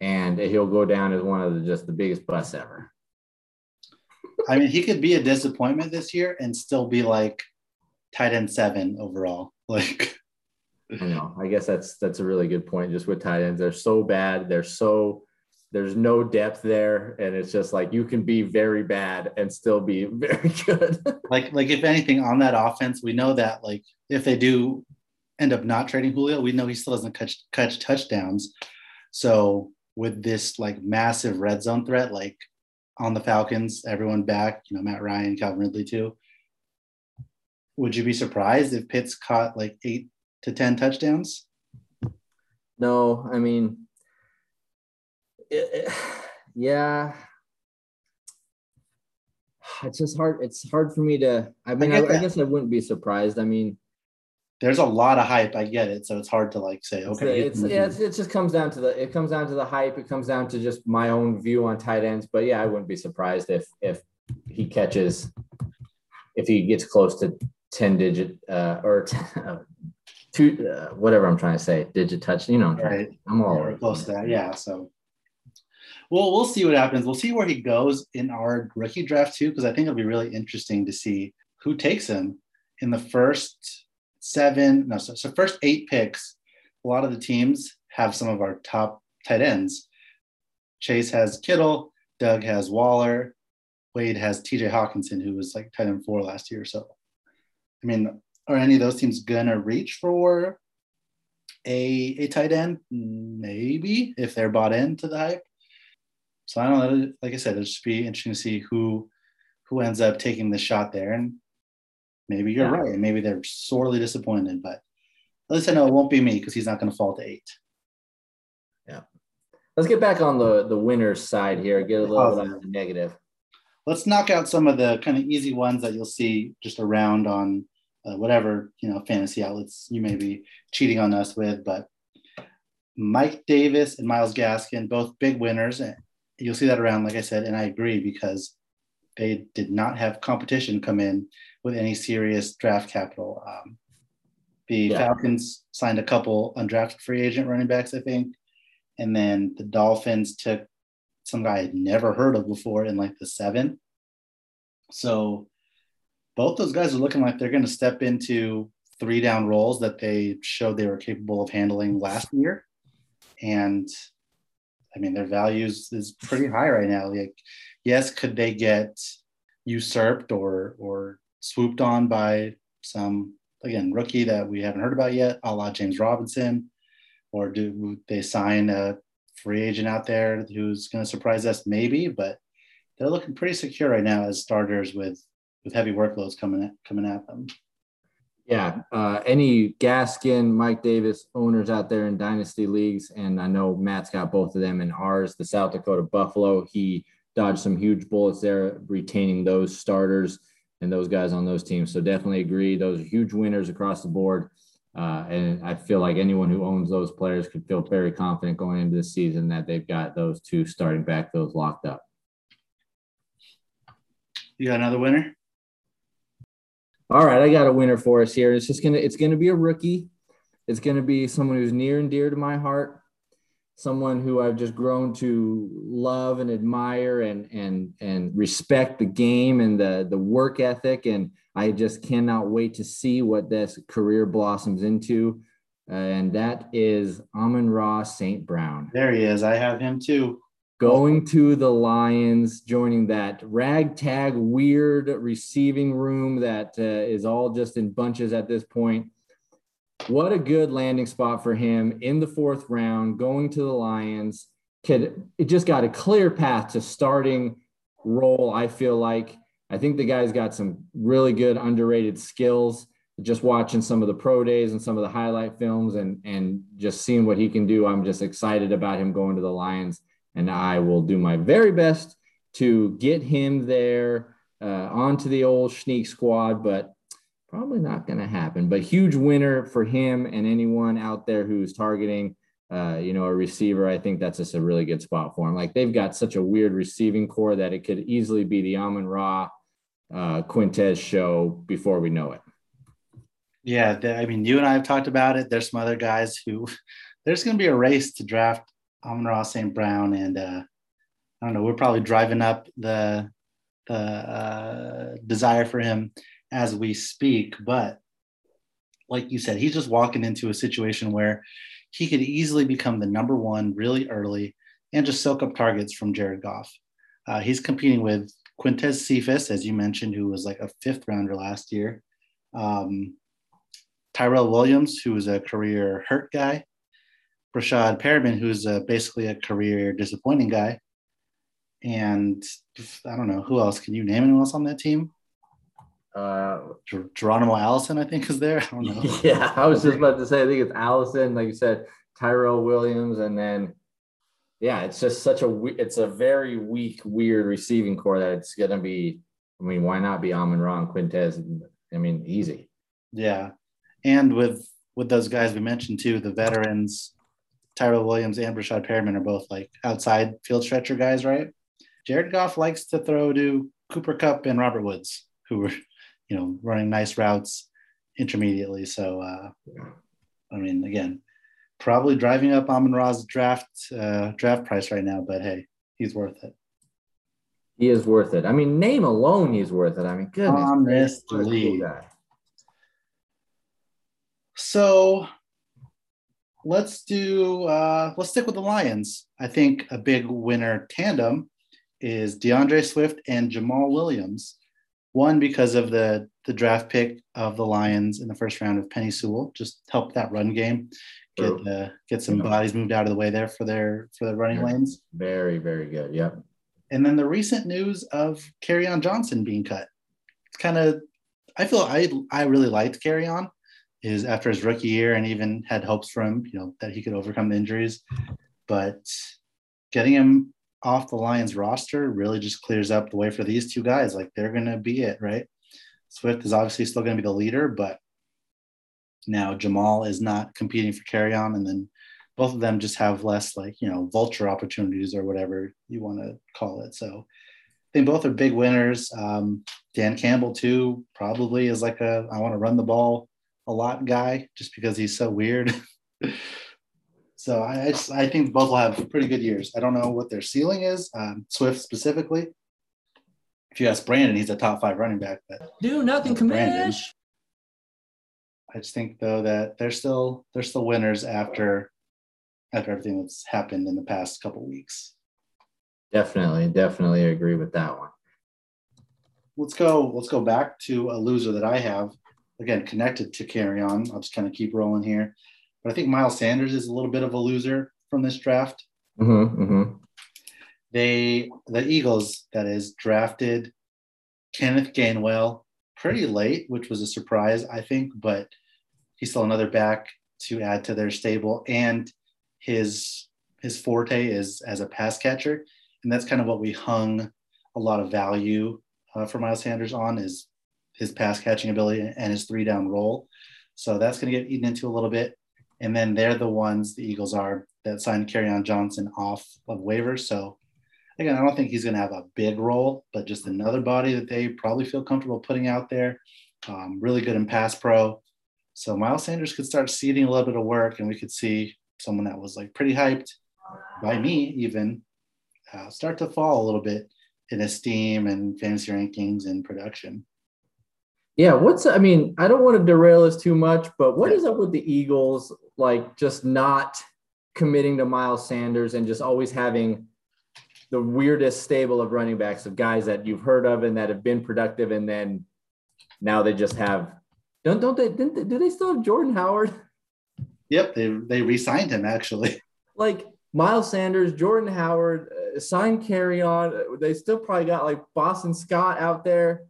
[SPEAKER 2] and he'll go down as one of the just the biggest busts ever.
[SPEAKER 1] I mean, he could be a disappointment this year and still be like tight end seven overall. Like,
[SPEAKER 2] I know. I guess that's that's a really good point. Just with tight ends, they're so bad. They're so there's no depth there, and it's just like you can be very bad and still be very good.
[SPEAKER 1] like, like if anything on that offense, we know that like if they do end up not trading Julio, we know he still doesn't catch catch touchdowns. So with this like massive red zone threat, like on the Falcons, everyone back, you know, Matt Ryan, Calvin Ridley too. Would you be surprised if Pitts caught like eight to 10 touchdowns?
[SPEAKER 2] No, I mean, it, it, yeah. It's just hard. It's hard for me to, I mean, I, I, I guess I wouldn't be surprised. I mean,
[SPEAKER 1] there's a lot of hype. I get it. So it's hard to like say, okay.
[SPEAKER 2] It's, yeah, it's, it just comes down to the, it comes down to the hype. It comes down to just my own view on tight ends. But yeah, I wouldn't be surprised if, if he catches, if he gets close to 10 digit uh, or 10, uh, two, uh, whatever I'm trying to say, digit touch, you know, I'm, right. I'm all
[SPEAKER 1] yeah, close to that. Yeah. So, well, we'll see what happens. We'll see where he goes in our rookie draft too, because I think it'll be really interesting to see who takes him in the first seven, no, so, so first eight picks, a lot of the teams have some of our top tight ends. Chase has Kittle, Doug has Waller, Wade has TJ Hockenson, who was like tight end 4 last year. So, I mean, are any of those teams gonna reach for a, a tight end? Maybe if they're bought into the hype. So I don't know. Like I said, it'll just be interesting to see who who ends up taking the shot there. And maybe you're yeah. right. Maybe they're sorely disappointed, but at least I know it won't be me because he's not going to fall to eight.
[SPEAKER 2] Yeah. Let's get back on the the winner's side here. Get a little bit on the negative.
[SPEAKER 1] Let's knock out some of the kind of easy ones that you'll see just around on uh, whatever you know fantasy outlets you may be cheating on us with. But Mike Davis and Myles Gaskin, both big winners. And You'll see that around, like I said, and I agree because they did not have competition come in with any serious draft capital. Um, the yeah. Falcons signed a couple undrafted free agent running backs, I think, and then the Dolphins took some guy I'd never heard of before in like the seven. So both those guys are looking like they're going to step into three down roles that they showed they were capable of handling last year. And I mean, their values is pretty high right now. Like, yes, could they get usurped or or swooped on by some again rookie that we haven't heard about yet, a la James Robinson, or do they sign a free agent out there who's going to surprise us? Maybe, but they're looking pretty secure right now as starters with with heavy workloads coming at, coming at them.
[SPEAKER 2] Yeah, uh, any Gaskin, Mike Davis owners out there in dynasty leagues, and I know Matt's got both of them in ours. The South Dakota Buffalo, he dodged some huge bullets there, retaining those starters and those guys on those teams. So definitely agree. Those are huge winners across the board. Uh, and I feel like anyone who owns those players could feel very confident going into the season that they've got those two starting backfields locked up.
[SPEAKER 1] You got another winner?
[SPEAKER 2] All right, I got a winner for us here. It's just gonna it's gonna be a rookie. It's gonna be someone who's near and dear to my heart, someone who I've just grown to love and admire and and and respect the game and the the work ethic. And I just cannot wait to see what this career blossoms into. Uh, and that is Amon-Ra St. Brown.
[SPEAKER 1] There he is. I have him too
[SPEAKER 2] going to the Lions, joining that ragtag weird receiving room that uh, is all just in bunches at this point. What a good landing spot for him in the fourth round, going to the Lions. Could it just got a clear path to starting role? I feel like I think the guy's got some really good underrated skills. Just watching some of the pro days and some of the highlight films and and just seeing what he can do, I'm just excited about him going to the Lions and I will do my very best to get him there uh, onto the old sneak squad, but probably not going to happen. But huge winner for him and anyone out there who's targeting, uh, you know, a receiver. I think that's just a really good spot for him. Like they've got such a weird receiving corps that it could easily be the Amon Ra uh, Quintez show before we know it.
[SPEAKER 1] Yeah, I mean, you and I have talked about it. There's some other guys who there's going to be a race to draft Amon-Ra St. Brown, and uh, I don't know. We're probably driving up the the uh, desire for him as we speak. But like you said, he's just walking into a situation where he could easily become the number one really early and just soak up targets from Jared Goff. Uh, he's competing with Quintez Cephus, as you mentioned, who was like a fifth rounder last year. Um, Tyrell Williams, who was a career hurt guy. Breshad Perriman, who's basically a career disappointing guy. And I don't know who else. Can you name anyone else on that team? Uh, Ger- Geronimo Allison, I think, is there. I don't know.
[SPEAKER 2] Yeah, I was just about to say. I think it's Allison, like you said, Tyrell Williams, and then yeah, it's just such a it's a very weak, weird receiving corps that it's gonna be. I mean, why not be Amon Ron Quintez? I mean, easy.
[SPEAKER 1] Yeah, and with with those guys we mentioned too, the veterans Tyrell Williams and Breshad Perriman are both like outside field stretcher guys, right? Jared Goff likes to throw to Cooper Kupp and Robert Woods, who were, you know, running nice routes intermediately. So, uh, I mean, again, probably driving up Amon Ra's draft uh, draft price right now, but hey, he's worth it.
[SPEAKER 2] He is worth it. I mean, name alone, he's worth it. I mean, goodness.
[SPEAKER 1] Honestly. So let's do uh, let's stick with the Lions. I think a big winner tandem is D'Andre Swift and Jamaal Williams. One because of the the draft pick of the Lions in the first round of Penei Sewell, just help that run game, get uh, get some yeah. bodies moved out of the way there for their for their running lanes.
[SPEAKER 2] Very very good. Yep.
[SPEAKER 1] And then the recent news of Kerryon Johnson being cut. It's kind of I feel I I really liked Kerryon is after his rookie year and even had hopes for him, you know, that he could overcome the injuries. But getting him off the Lions roster really just clears up the way for these two guys. Like they're going to be it, right? Swift is obviously still going to be the leader, but now Jamaal is not competing for Kerryon. And then both of them just have less, like, you know, vulture opportunities or whatever you want to call it. So I think both are big winners. Um, Dan Campbell, too, probably is like a I want to run the ball a lot guy just because he's so weird. so I, I, just, I think both will have pretty good years. I don't know what their ceiling is, um, Swift specifically. If you ask Brandon, he's a top five running back. But
[SPEAKER 3] do nothing, Commish.
[SPEAKER 1] I just think though that they're still they're still winners after after everything that's happened in the past couple weeks.
[SPEAKER 2] Definitely, definitely agree with that one.
[SPEAKER 1] Let's go. Let's go back to a loser that I have again connected to Kerryon. I'll just kind of keep rolling here. But I think Miles Sanders is a little bit of a loser from this draft.
[SPEAKER 2] Mm-hmm, mm-hmm.
[SPEAKER 1] They the Eagles that is drafted Kenneth Gainwell pretty late, which was a surprise, I think, but he's still another back to add to their stable. And his his forte is as a pass catcher, and that's kind of what we hung a lot of value uh, for Miles Sanders on is his pass catching ability and his three down role. So that's going to get eaten into a little bit. And then they're the ones, the Eagles are, that signed Kerryon Johnson off of waivers. So again, I don't think he's going to have a big role, but just another body that they probably feel comfortable putting out there um, really good in pass pro. So Miles Sanders could start ceding a little bit of work, and we could see someone that was like pretty hyped by me even uh, start to fall a little bit in esteem and fantasy rankings and production.
[SPEAKER 2] Yeah, what's I mean, I don't want to derail this too much, but what yeah. is up with the Eagles like just not committing to Miles Sanders and just always having the weirdest stable of running backs of guys that you've heard of and that have been productive and then now they just have don't don't they, they do they still have Jordan Howard?
[SPEAKER 1] Yep, they they re-signed him actually.
[SPEAKER 2] Like Miles Sanders, Jordan Howard, uh, carry on. They still probably got like Boston Scott out there.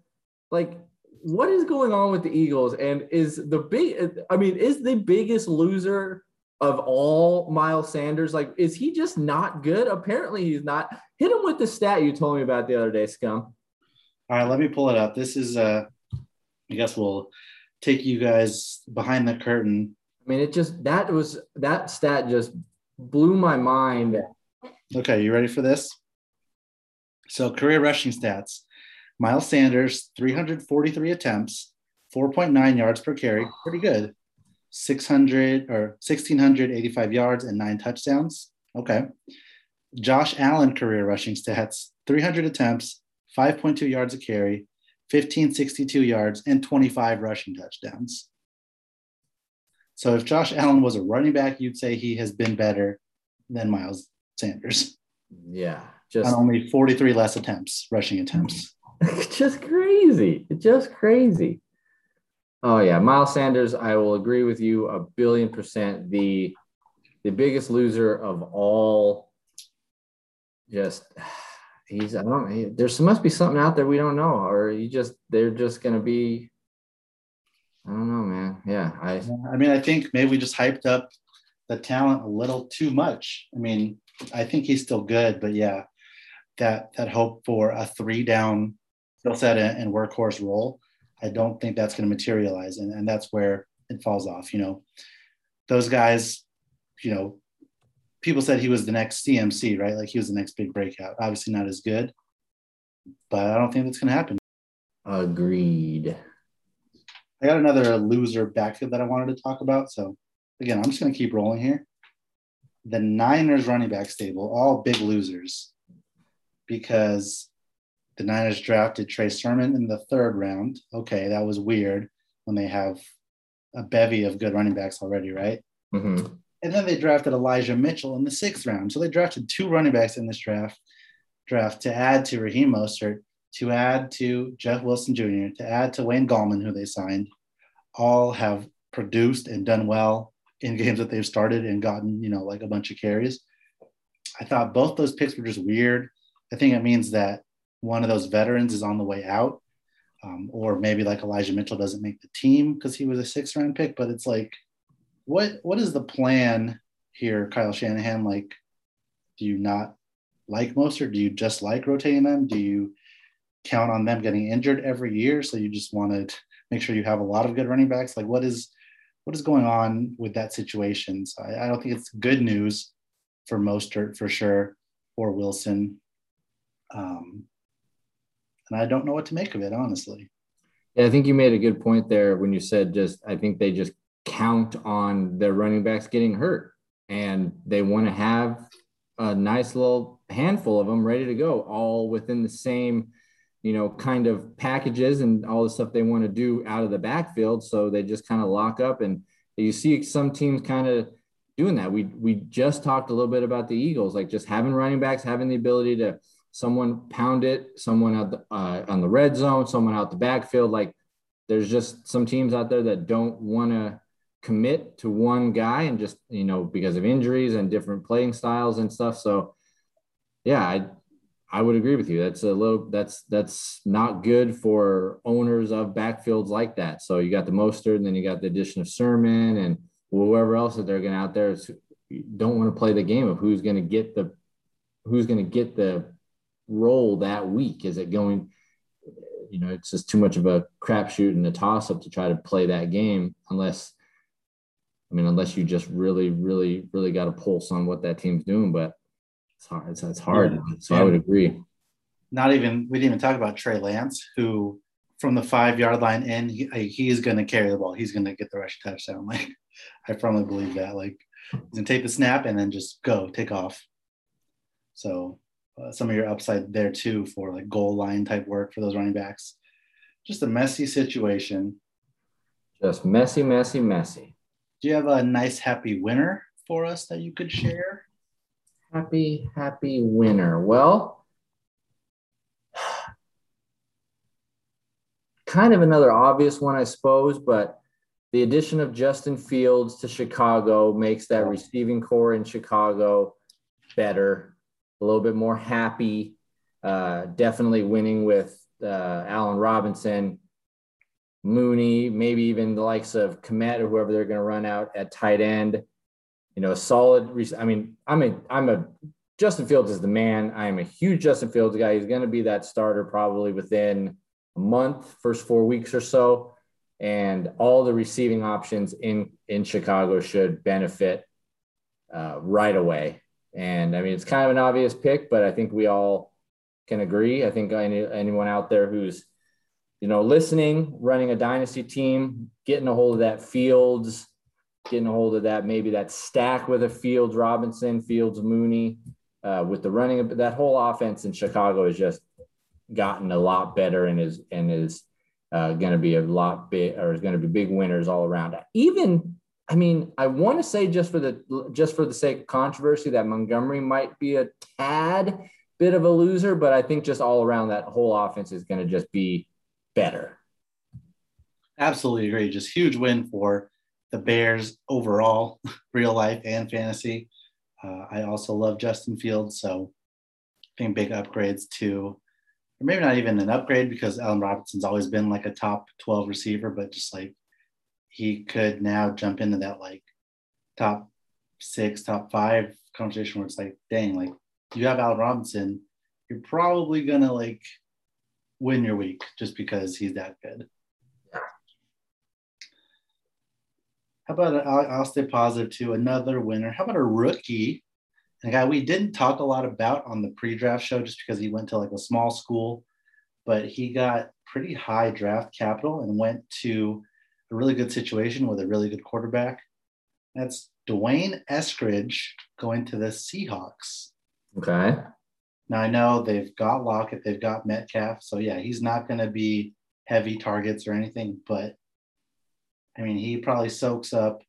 [SPEAKER 2] Like, what is going on with the Eagles? And is the big, I mean, is the biggest loser of all Miles Sanders? Like, is he just not good? Apparently, he's not. Hit him with the stat you told me about the other day, Scum.
[SPEAKER 1] All right, let me pull it up. This is, uh, I guess we'll take you guys behind the curtain.
[SPEAKER 2] I mean, it just, that was, that stat just blew my mind.
[SPEAKER 1] Okay, you ready for this? So, career rushing stats Miles Sanders, 343 attempts, 4.9 yards per carry, pretty good. 600 or 1685 yards and nine touchdowns. Okay. Josh Allen career rushing stats 300 attempts, 5.2 yards a carry, 1562 yards, and 25 rushing touchdowns. So if Josh Allen was a running back, you'd say he has been better than Miles Sanders.
[SPEAKER 2] Yeah,
[SPEAKER 1] just on only 43 less attempts, rushing attempts.
[SPEAKER 2] just crazy. Just crazy. Oh yeah, Miles Sanders, I will agree with you a billion percent. The the biggest loser of all just he's I don't there's must be something out there we don't know, or you just they're just gonna be I don't know, man. Yeah, I.
[SPEAKER 1] I mean, I think maybe we just hyped up the talent a little too much. I mean, I think he's still good, but yeah, that that hope for a three down skill set and workhorse role, I don't think that's going to materialize, and and that's where it falls off. You know, those guys, you know, people said he was the next CMC, right? Like he was the next big breakout. Obviously, not as good, but I don't think that's going to happen.
[SPEAKER 2] Agreed.
[SPEAKER 1] I got another loser backfield that I wanted to talk about. So again, I'm just going to keep rolling here. The Niners running back stable, all big losers because the Niners drafted Trey Sermon in the third round. Okay, that was weird when they have a bevy of good running backs already, right? Mm-hmm. And then they drafted Elijah Mitchell in the sixth round. So they drafted two running backs in this draft draft to add to Raheem Mostert to add to Jeff Wilson Jr., to add to Wayne Gallman, who they signed, all have produced and done well in games that they've started and gotten, you know, like a bunch of carries. I thought both those picks were just weird. I think it means that one of those veterans is on the way out, um, or maybe like Elijah Mitchell doesn't make the team because he was a six round pick. But it's like, what what is the plan here, Kyle Shanahan? Like, do you not like most, or do you just like rotating them? Do you count on them getting injured every year. So you just want to make sure you have a lot of good running backs. Like what is what is going on with that situation? So I, I don't think it's good news for Mostert for sure or Wilson. Um, and I don't know what to make of it, honestly.
[SPEAKER 2] Yeah, I think you made a good point there when you said just I think they just count on their running backs getting hurt and they want to have a nice little handful of them ready to go all within the same you know, kind of packages and all the stuff they want to do out of the backfield. So they just kind of lock up and you see some teams kind of doing that. We we just talked a little bit about the Eagles, like just having running backs, having the ability to someone pound it, someone out the, uh, on the red zone, someone out the backfield. Like there's just some teams out there that don't want to commit to one guy and just you know because of injuries and different playing styles and stuff. So yeah, I I would agree with you. That's a little that's that's not good for owners of backfields like that. So you got the Mostert, and then you got the addition of Sermon and whoever else that they're going to out there. Don't want to play the game of who's going to get the who's going to get the role that week. Is it going? You know, it's just too much of a crapshoot and a toss up to try to play that game unless. I mean, unless you just really, really, really got a pulse on what that team's doing, but it's hard. It's, it's hard. Yeah. So I would agree.
[SPEAKER 1] Not even we didn't even talk about Trey Lance, who from the five yard line in, he, he's going to carry the ball. He's going to get the rush touchdown. Like, I firmly believe that. Like, he's going to take the snap and then just go, take off. So, uh, some of your upside there too for like goal line type work for those running backs. Just a messy situation.
[SPEAKER 2] Just messy, messy, messy.
[SPEAKER 1] Do you have a nice, happy winner for us that you could share?
[SPEAKER 2] Happy, happy winner. Well, kind of another obvious one, I suppose, but the addition of Justin Fields to Chicago makes that receiving corps in Chicago better, a little bit more happy. Uh, definitely winning with uh, Allen Robinson, Mooney, maybe even the likes of Kmet or whoever they're going to run out at tight end. You know, a solid. I mean, I'm a I'm a Justin Fields is the man. I am a huge Justin Fields guy. He's going to be that starter probably within a month, first four weeks or so, and all the receiving options in in Chicago should benefit uh, right away. And I mean, it's kind of an obvious pick, but I think we all can agree. I think any, anyone out there who's you know, listening, running a dynasty team, getting a hold of that Fields, getting a hold of that maybe that stack with a Fields, Robinson, Fields, Mooney, uh, with the running of that whole offense in Chicago has just gotten a lot better and is and is uh, going to be a lot big or is going to be big winners all around. Even I mean, I want to say just for the just for the sake of controversy that Montgomery might be a tad bit of a loser, but I think just all around that whole offense is going to just be better.
[SPEAKER 1] Absolutely agree. Just huge win for the Bears overall, real life and fantasy. Uh, I also love Justin Fields, so I think big upgrades to, or maybe not even an upgrade because Allen Robinson's always been like a top 12 receiver, but just like he could now jump into that like top six, top five conversation where it's like, dang, like you have Al Robinson, you're probably gonna like win your week just because he's that good. Yeah. How about I'll, I'll stay positive to another winner? How about a rookie? A guy we didn't talk a lot about on the pre-draft show just because he went to like a small school, but he got pretty high draft capital and went to a really good situation with a really good quarterback. That's D'Wayne Eskridge going to the Seahawks.
[SPEAKER 2] Okay.
[SPEAKER 1] Now I know they've got Lockett, they've got Metcalf, so yeah, he's not going to be heavy targets or anything, but I mean, he probably soaks up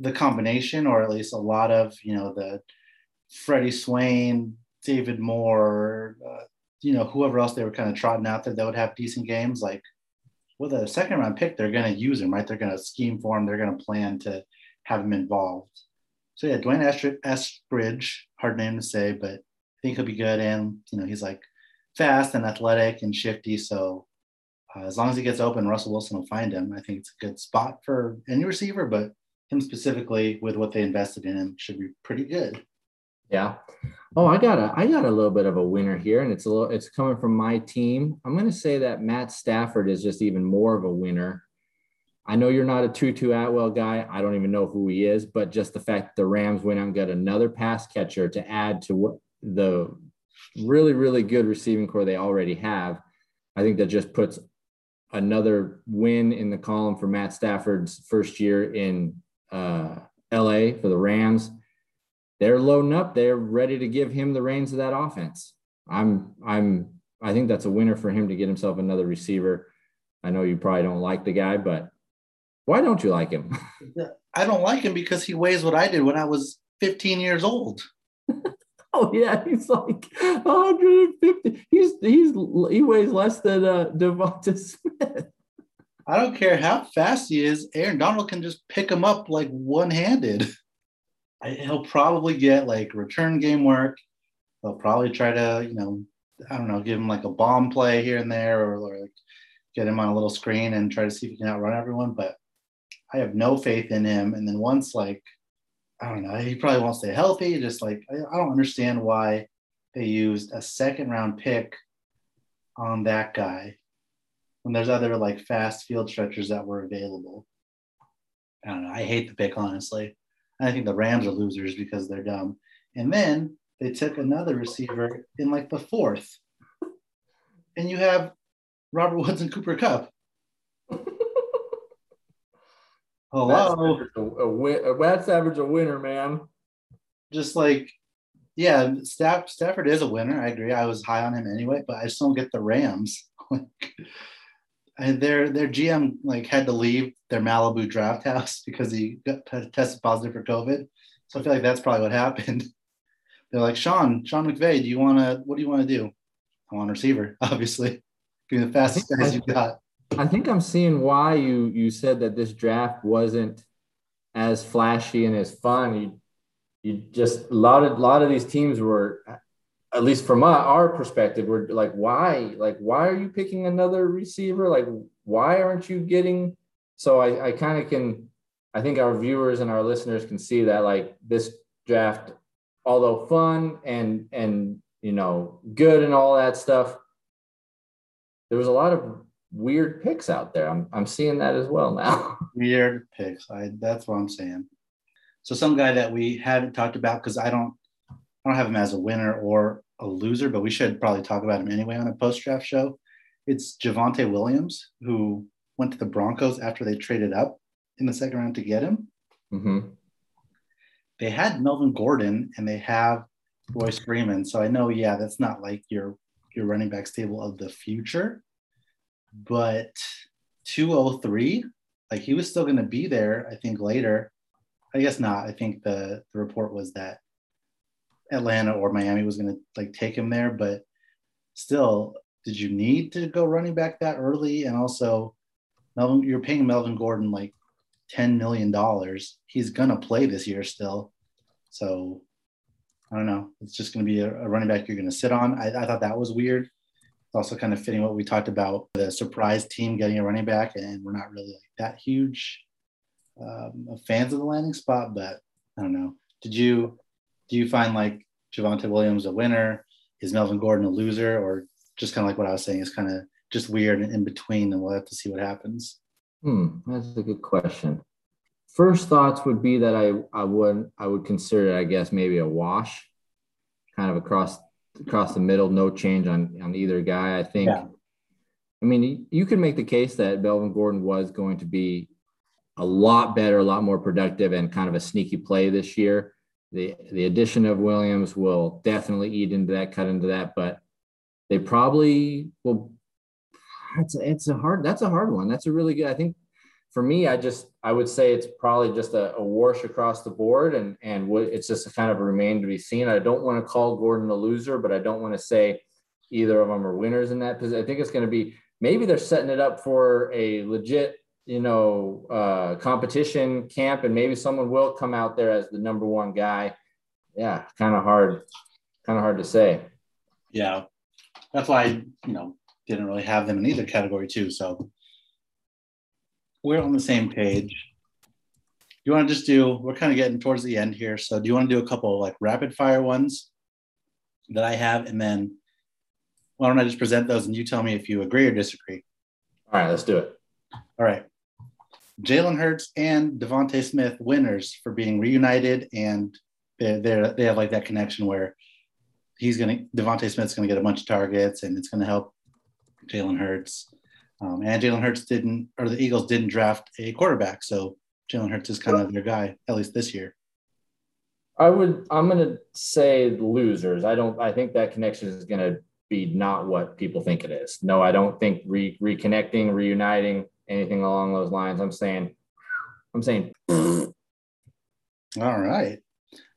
[SPEAKER 1] the combination, or at least a lot of you know the Freddie Swain, David Moore, uh, you know whoever else they were kind of trotting out there that would have decent games. Like with a second round pick, they're going to use him, right? They're going to scheme for him. They're going to plan to have him involved. So yeah, D'Wayne Eskridge, hard name to say, but I think he'll be good. And, you know, he's like fast and athletic and shifty. So uh, as long as he gets open, Russell Wilson will find him. I think it's a good spot for any receiver, but him specifically with what they invested in him should be pretty good.
[SPEAKER 2] Yeah. Oh, I got a I got a little bit of a winner here, and it's a little it's coming from my team. I'm going to say that Matt Stafford is just even more of a winner. I know you're not a Tutu Atwell guy. I don't even know who he is, but just the fact the Rams went out and got another pass catcher to add to what the really, really good receiving corps they already have, I think that just puts another win in the column for Matt Stafford's first year in uh, LA for the Rams. They're loading up. They're ready to give him the reins of that offense. I'm, I'm, I think that's a winner for him to get himself another receiver. I know you probably don't like the guy, but why don't you like him?
[SPEAKER 1] I don't like him because he weighs what I did when I was 15 years old.
[SPEAKER 2] Oh yeah, he's like 150. He's he's he weighs less than uh, DeVonta Smith.
[SPEAKER 1] I don't care how fast he is. Aaron Donald can just pick him up like one handed. He'll probably get like return game work. They'll probably try to, you know, I don't know, give him like a bomb play here and there, or, or like get him on a little screen and try to see if he can outrun everyone. But I have no faith in him. And then once like I don't know. He probably won't stay healthy. Just like I, don't understand why they used a second round pick on that guy when there's other like fast field stretchers that were available. I don't know. I hate the pick honestly. I think the Rams are losers because they're dumb. And then they took another receiver in like the fourth. And you have Robert Woods and Cooper Kupp. Hello.
[SPEAKER 2] That's a, a, win, a that's average a winner, man.
[SPEAKER 1] Just like, yeah, Staff, Stafford is a winner. I agree. I was high on him anyway, but I just don't get the Rams. and their their GM like had to leave their Malibu draft house because he got tested positive for COVID. So I feel like that's probably what happened. They're like, Sean, Sean McVay, do you want to? What do you want to do? I want receiver, obviously. Be the fastest guys you got.
[SPEAKER 2] I think I'm seeing why you you said that this draft wasn't as flashy and as fun. You you just a lot of a lot of these teams were at least from our, our perspective were like why like why are you picking another receiver like why aren't you getting so I, I kind of can I think our viewers and our listeners can see that like this draft although fun and and you know good and all that stuff there was a lot of weird picks out there. I'm I'm seeing that as well now.
[SPEAKER 1] Weird picks. I that's what I'm saying. So some guy that we haven't talked about because I don't I don't have him as a winner or a loser, but we should probably talk about him anyway on a post draft show. It's Javonte Williams who went to the Broncos after they traded up in the second round to get him.
[SPEAKER 2] Mm-hmm.
[SPEAKER 1] They had Melvin Gordon and they have Royce Freeman. So I know, yeah, that's not like your your running back stable of the future but 203 like he was still going to be there i think later i guess not i think the the report was that atlanta or miami was going to like take him there but still did you need to go running back that early? And also melvin you're paying melvin gordon like 10 million dollars. He's going to play this year still. So i don't know. It's just going to be a, a running back you're going to sit on. I, I thought that was weird. It's also kind of fitting what we talked about the surprise team getting a running back, and we're not really like that huge um, fans of the landing spot. But I don't know. Did you do you find like Javonte Williams a winner? Is Melvin Gordon a loser, or just kind of like what I was saying is kind of just weird and in between, and we'll have to see what happens.
[SPEAKER 2] Hmm, that's a good question. First thoughts would be that I I would I would consider I guess maybe a wash, kind of across across the middle, no change on on either guy. I think. Yeah. I mean, you could make the case that Melvin Gordon was going to be a lot better, a lot more productive, and kind of a sneaky play this year. The the addition of Williams will definitely eat into that, cut into that, but they probably will. It's a, it's a hard. That's a hard one. That's a really good. I think for me, I just I would say it's probably just a, a wash across the board, and and what it's just a kind of remain to be seen. I don't want to call Gordon a loser, but I don't want to say either of them are winners in that position. I think it's going to be maybe they're setting it up for a legit you know uh, competition camp, and maybe someone will come out there as the number one guy. Yeah, kind of hard, kind of hard to say.
[SPEAKER 1] Yeah, that's why I, you know didn't really have them in either category too. So we're on the same page. Do you want to just do, we're kind of getting towards the end here. So do you want to do a couple like rapid fire ones that I have? And then why don't I just present those and you tell me if you agree or disagree?
[SPEAKER 2] All right, let's do it.
[SPEAKER 1] All right. Jalen Hurts and DeVonta Smith winners for being reunited, and they're, they're, they have like that connection where he's going to DeVonta Smith's to get a bunch of targets, and it's to help Jalen Hurts. Um, and Jalen Hurts didn't, or the Eagles didn't draft a quarterback. So Jalen Hurts is kind of their guy, at least this year.
[SPEAKER 2] I would, I'm to say losers. I don't, I think that connection is to be not what people think it is. No, I don't think re- reconnecting, reuniting, anything along those lines. I'm saying, I'm saying. All
[SPEAKER 1] right.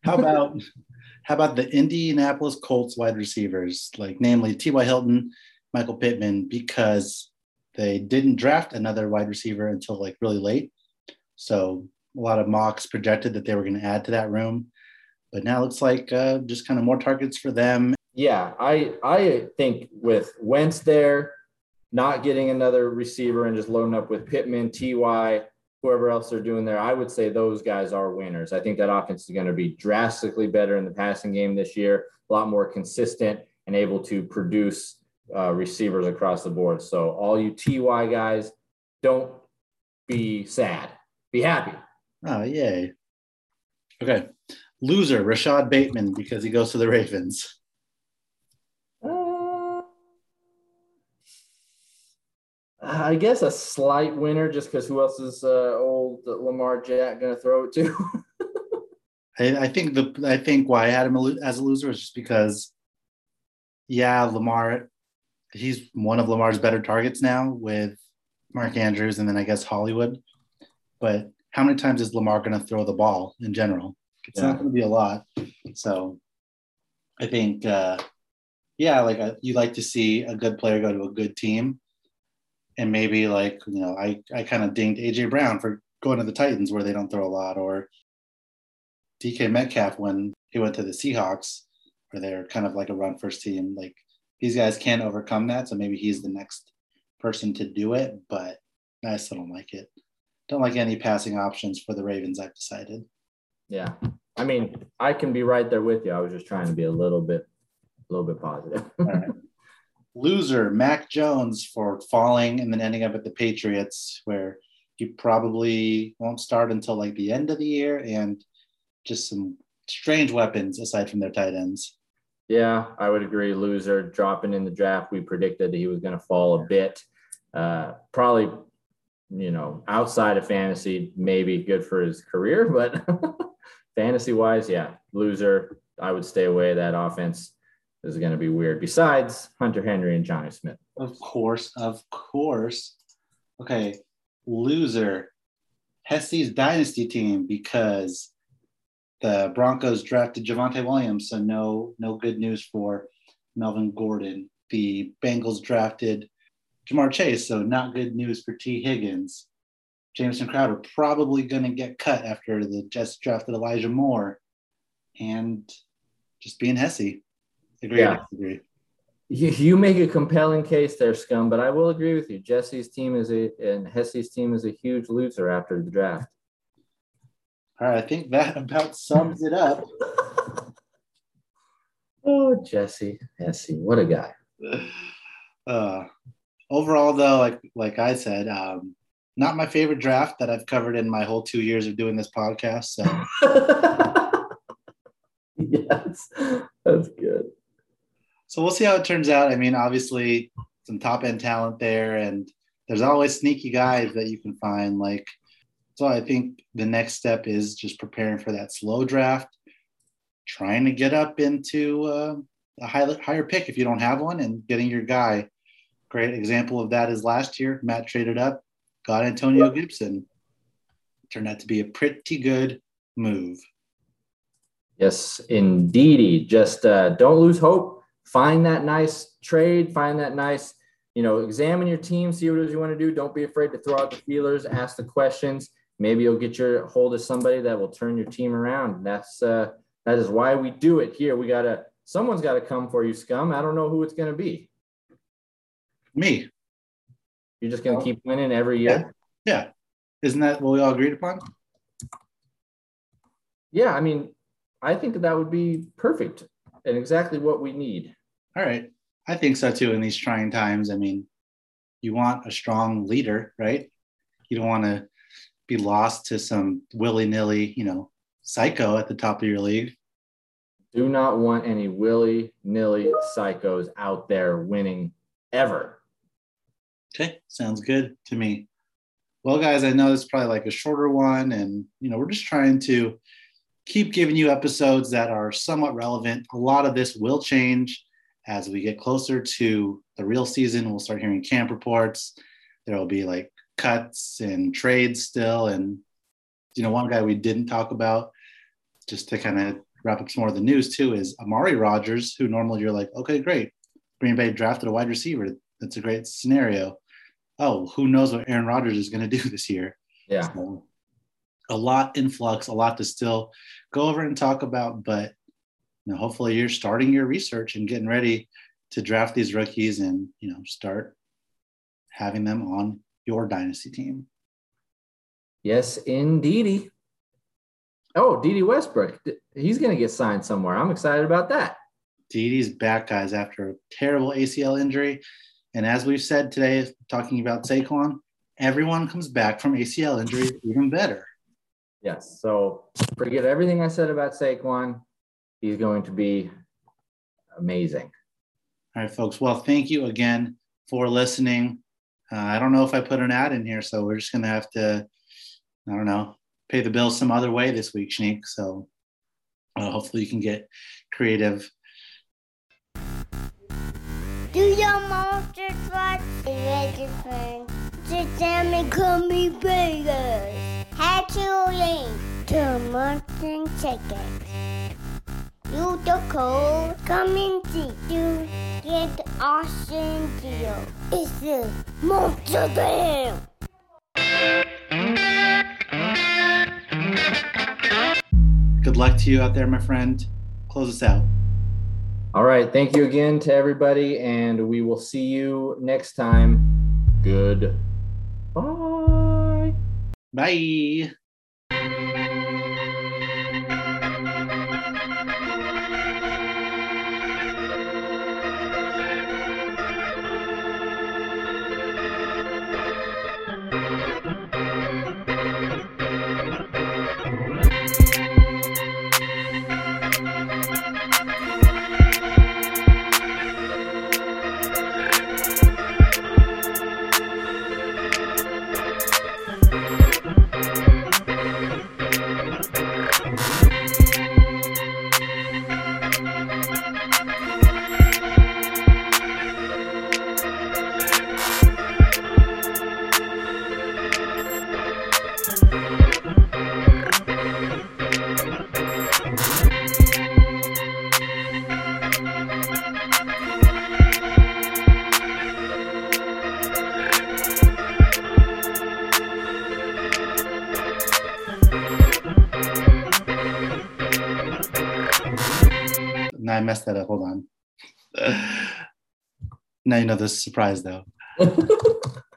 [SPEAKER 1] How about, how about the Indianapolis Colts wide receivers, like namely T.Y. Hilton, Michael Pittman, because they didn't draft another wide receiver until like really late. So a lot of mocks projected that they were going to add to that room. But now it looks like uh, just kind of more targets for them.
[SPEAKER 2] Yeah, I I think with Wentz there, not getting another receiver and just loading up with Pittman, Ty, whoever else they're doing there, I would say those guys are winners. I think that offense is going to be drastically better in the passing game this year, a lot more consistent and able to produce uh, receivers across the board. So all you TY guys, don't be sad. Be happy.
[SPEAKER 1] Oh, yay. Okay. Loser, Rashod Bateman, because he goes to the Ravens.
[SPEAKER 2] I guess a slight winner just because who else is uh, old Lamar Jack going to throw it to?
[SPEAKER 1] I, I, think the I think why I had him as a loser is just because, yeah, Lamar, he's one of Lamar's better targets now with Mark Andrews and then I guess Hollywood. But how many times is Lamar going to throw the ball in general? It's yeah. not going to be a lot. So I think, uh, yeah, like uh, you like to see a good player go to a good team. And maybe like, you know, I, I kind of dinged AJ Brown for going to the Titans where they don't throw a lot or DK Metcalf when he went to the Seahawks where they're kind of like a run first team. Like these guys can't overcome that. So maybe he's the next person to do it, but I still don't like it. Don't like any passing options for the Ravens, I've decided.
[SPEAKER 2] Yeah. I mean, I can be right there with you. I was just trying to be a little bit, a little bit positive.
[SPEAKER 1] Loser, Mac Jones for falling and then ending up at the Patriots, where he probably won't start until like the end of the year and just some strange weapons aside from their tight ends.
[SPEAKER 2] Yeah, I would agree. Loser dropping in the draft. We predicted that he was going to fall a bit. Uh, probably, you know, outside of fantasy, maybe good for his career, but fantasy wise, yeah, loser. I would stay away. That offense is going to be weird. Besides Hunter Henry and Jonnu Smith.
[SPEAKER 1] Of course, of course. Okay, loser. Hesse's dynasty team because the Broncos drafted Javonte Williams, so no no good news for Melvin Gordon. The Bengals drafted Ja'Marr Chase, so not good news for T. Higgins. Jamison Crowder probably going to get cut after the Jets drafted Elijah Moore, and just being Hesse. Agree. Yeah. Agree.
[SPEAKER 2] You, you make a compelling case there, Scum, but I will agree with you. Jesse's team is a and Hesse's team is a huge loser after the draft.
[SPEAKER 1] All right, I think that about sums it up.
[SPEAKER 2] oh, Jesse, Jesse, what a guy.
[SPEAKER 1] Uh, overall, though, like like I said, um, not my favorite draft that I've covered in my whole two years of doing this podcast. So,
[SPEAKER 2] yes, that's good.
[SPEAKER 1] So we'll see how it turns out. I mean, obviously, some top end talent there, and there's always sneaky guys that you can find like so I think the next step is just preparing for that slow draft, trying to get up into uh, a high, higher pick if you don't have one, and getting your guy. Great example of that is last year. Matt traded up, got Antonio Gibson. Turned out to be a pretty good move.
[SPEAKER 2] Yes, indeedy. Just uh, don't lose hope. Find that nice trade. Find that nice, you know, examine your team, see what it is you want to do. Don't be afraid to throw out the feelers, ask the questions maybe you'll get your hold of somebody that will turn your team around. That's uh, that is why we do it here. We gotta someone's got to come for you, scum. I don't know who it's gonna be.
[SPEAKER 1] Me.
[SPEAKER 2] You're just gonna keep winning every
[SPEAKER 1] year. Yeah. yeah. Isn't that what we all agreed upon?
[SPEAKER 2] Yeah, I mean, I think that, that would be perfect and exactly what we need.
[SPEAKER 1] All right. I think so too in these trying times. I mean, you want a strong leader, right? You don't want to be lost to some willy nilly, you know, psycho at the top of your league.
[SPEAKER 2] Do not want any willy nilly psychos out there winning ever.
[SPEAKER 1] Okay, sounds good to me. Well, guys, I know it's probably like a shorter one, and you know, we're just trying to keep giving you episodes that are somewhat relevant. A lot of this will change as we get closer to the real season. We'll start hearing camp reports. There will be like cuts and trades still. And, you know, one guy we didn't talk about, just to kind of wrap up some more of the news too, is Amari Rodgers, who normally you're like, okay, great. Green Bay drafted a wide receiver. That's a great scenario. Oh, who knows what Aaron Rodgers is going to do this year?
[SPEAKER 2] Yeah. So,
[SPEAKER 1] a lot in flux, a lot to still go over and talk about. But you know, hopefully you're starting your research and getting ready to draft these rookies and you know start having them on your dynasty team.
[SPEAKER 2] Yes, indeedy. Oh, Dede Westbrook. He's going to get signed somewhere. I'm excited about that.
[SPEAKER 1] Dede's back, guys, after a terrible ACL injury. And as we've said today, talking about Saquon, everyone comes back from ACL injury even better.
[SPEAKER 2] Yes. So forget everything I said about Saquon. He's going to be amazing.
[SPEAKER 1] All right, folks. Well, thank you again for listening. Uh, I don't know if I put an ad in here, so we're just gonna have to, I don't know, pay the bills some other way this week, Shanique. So uh, hopefully you can get creative.
[SPEAKER 4] Do your monster truck register to them and gummy bears? Had you link to monster chicken? Use the code coming to you get the awesome deal. It's the monster bam.
[SPEAKER 1] Good luck to you out there, my friend. Close us out.
[SPEAKER 2] All right. Thank you again to everybody, and we will see you next time. Good. Bye.
[SPEAKER 1] Bye. Messed that up. Hold on. now you know the surprise though.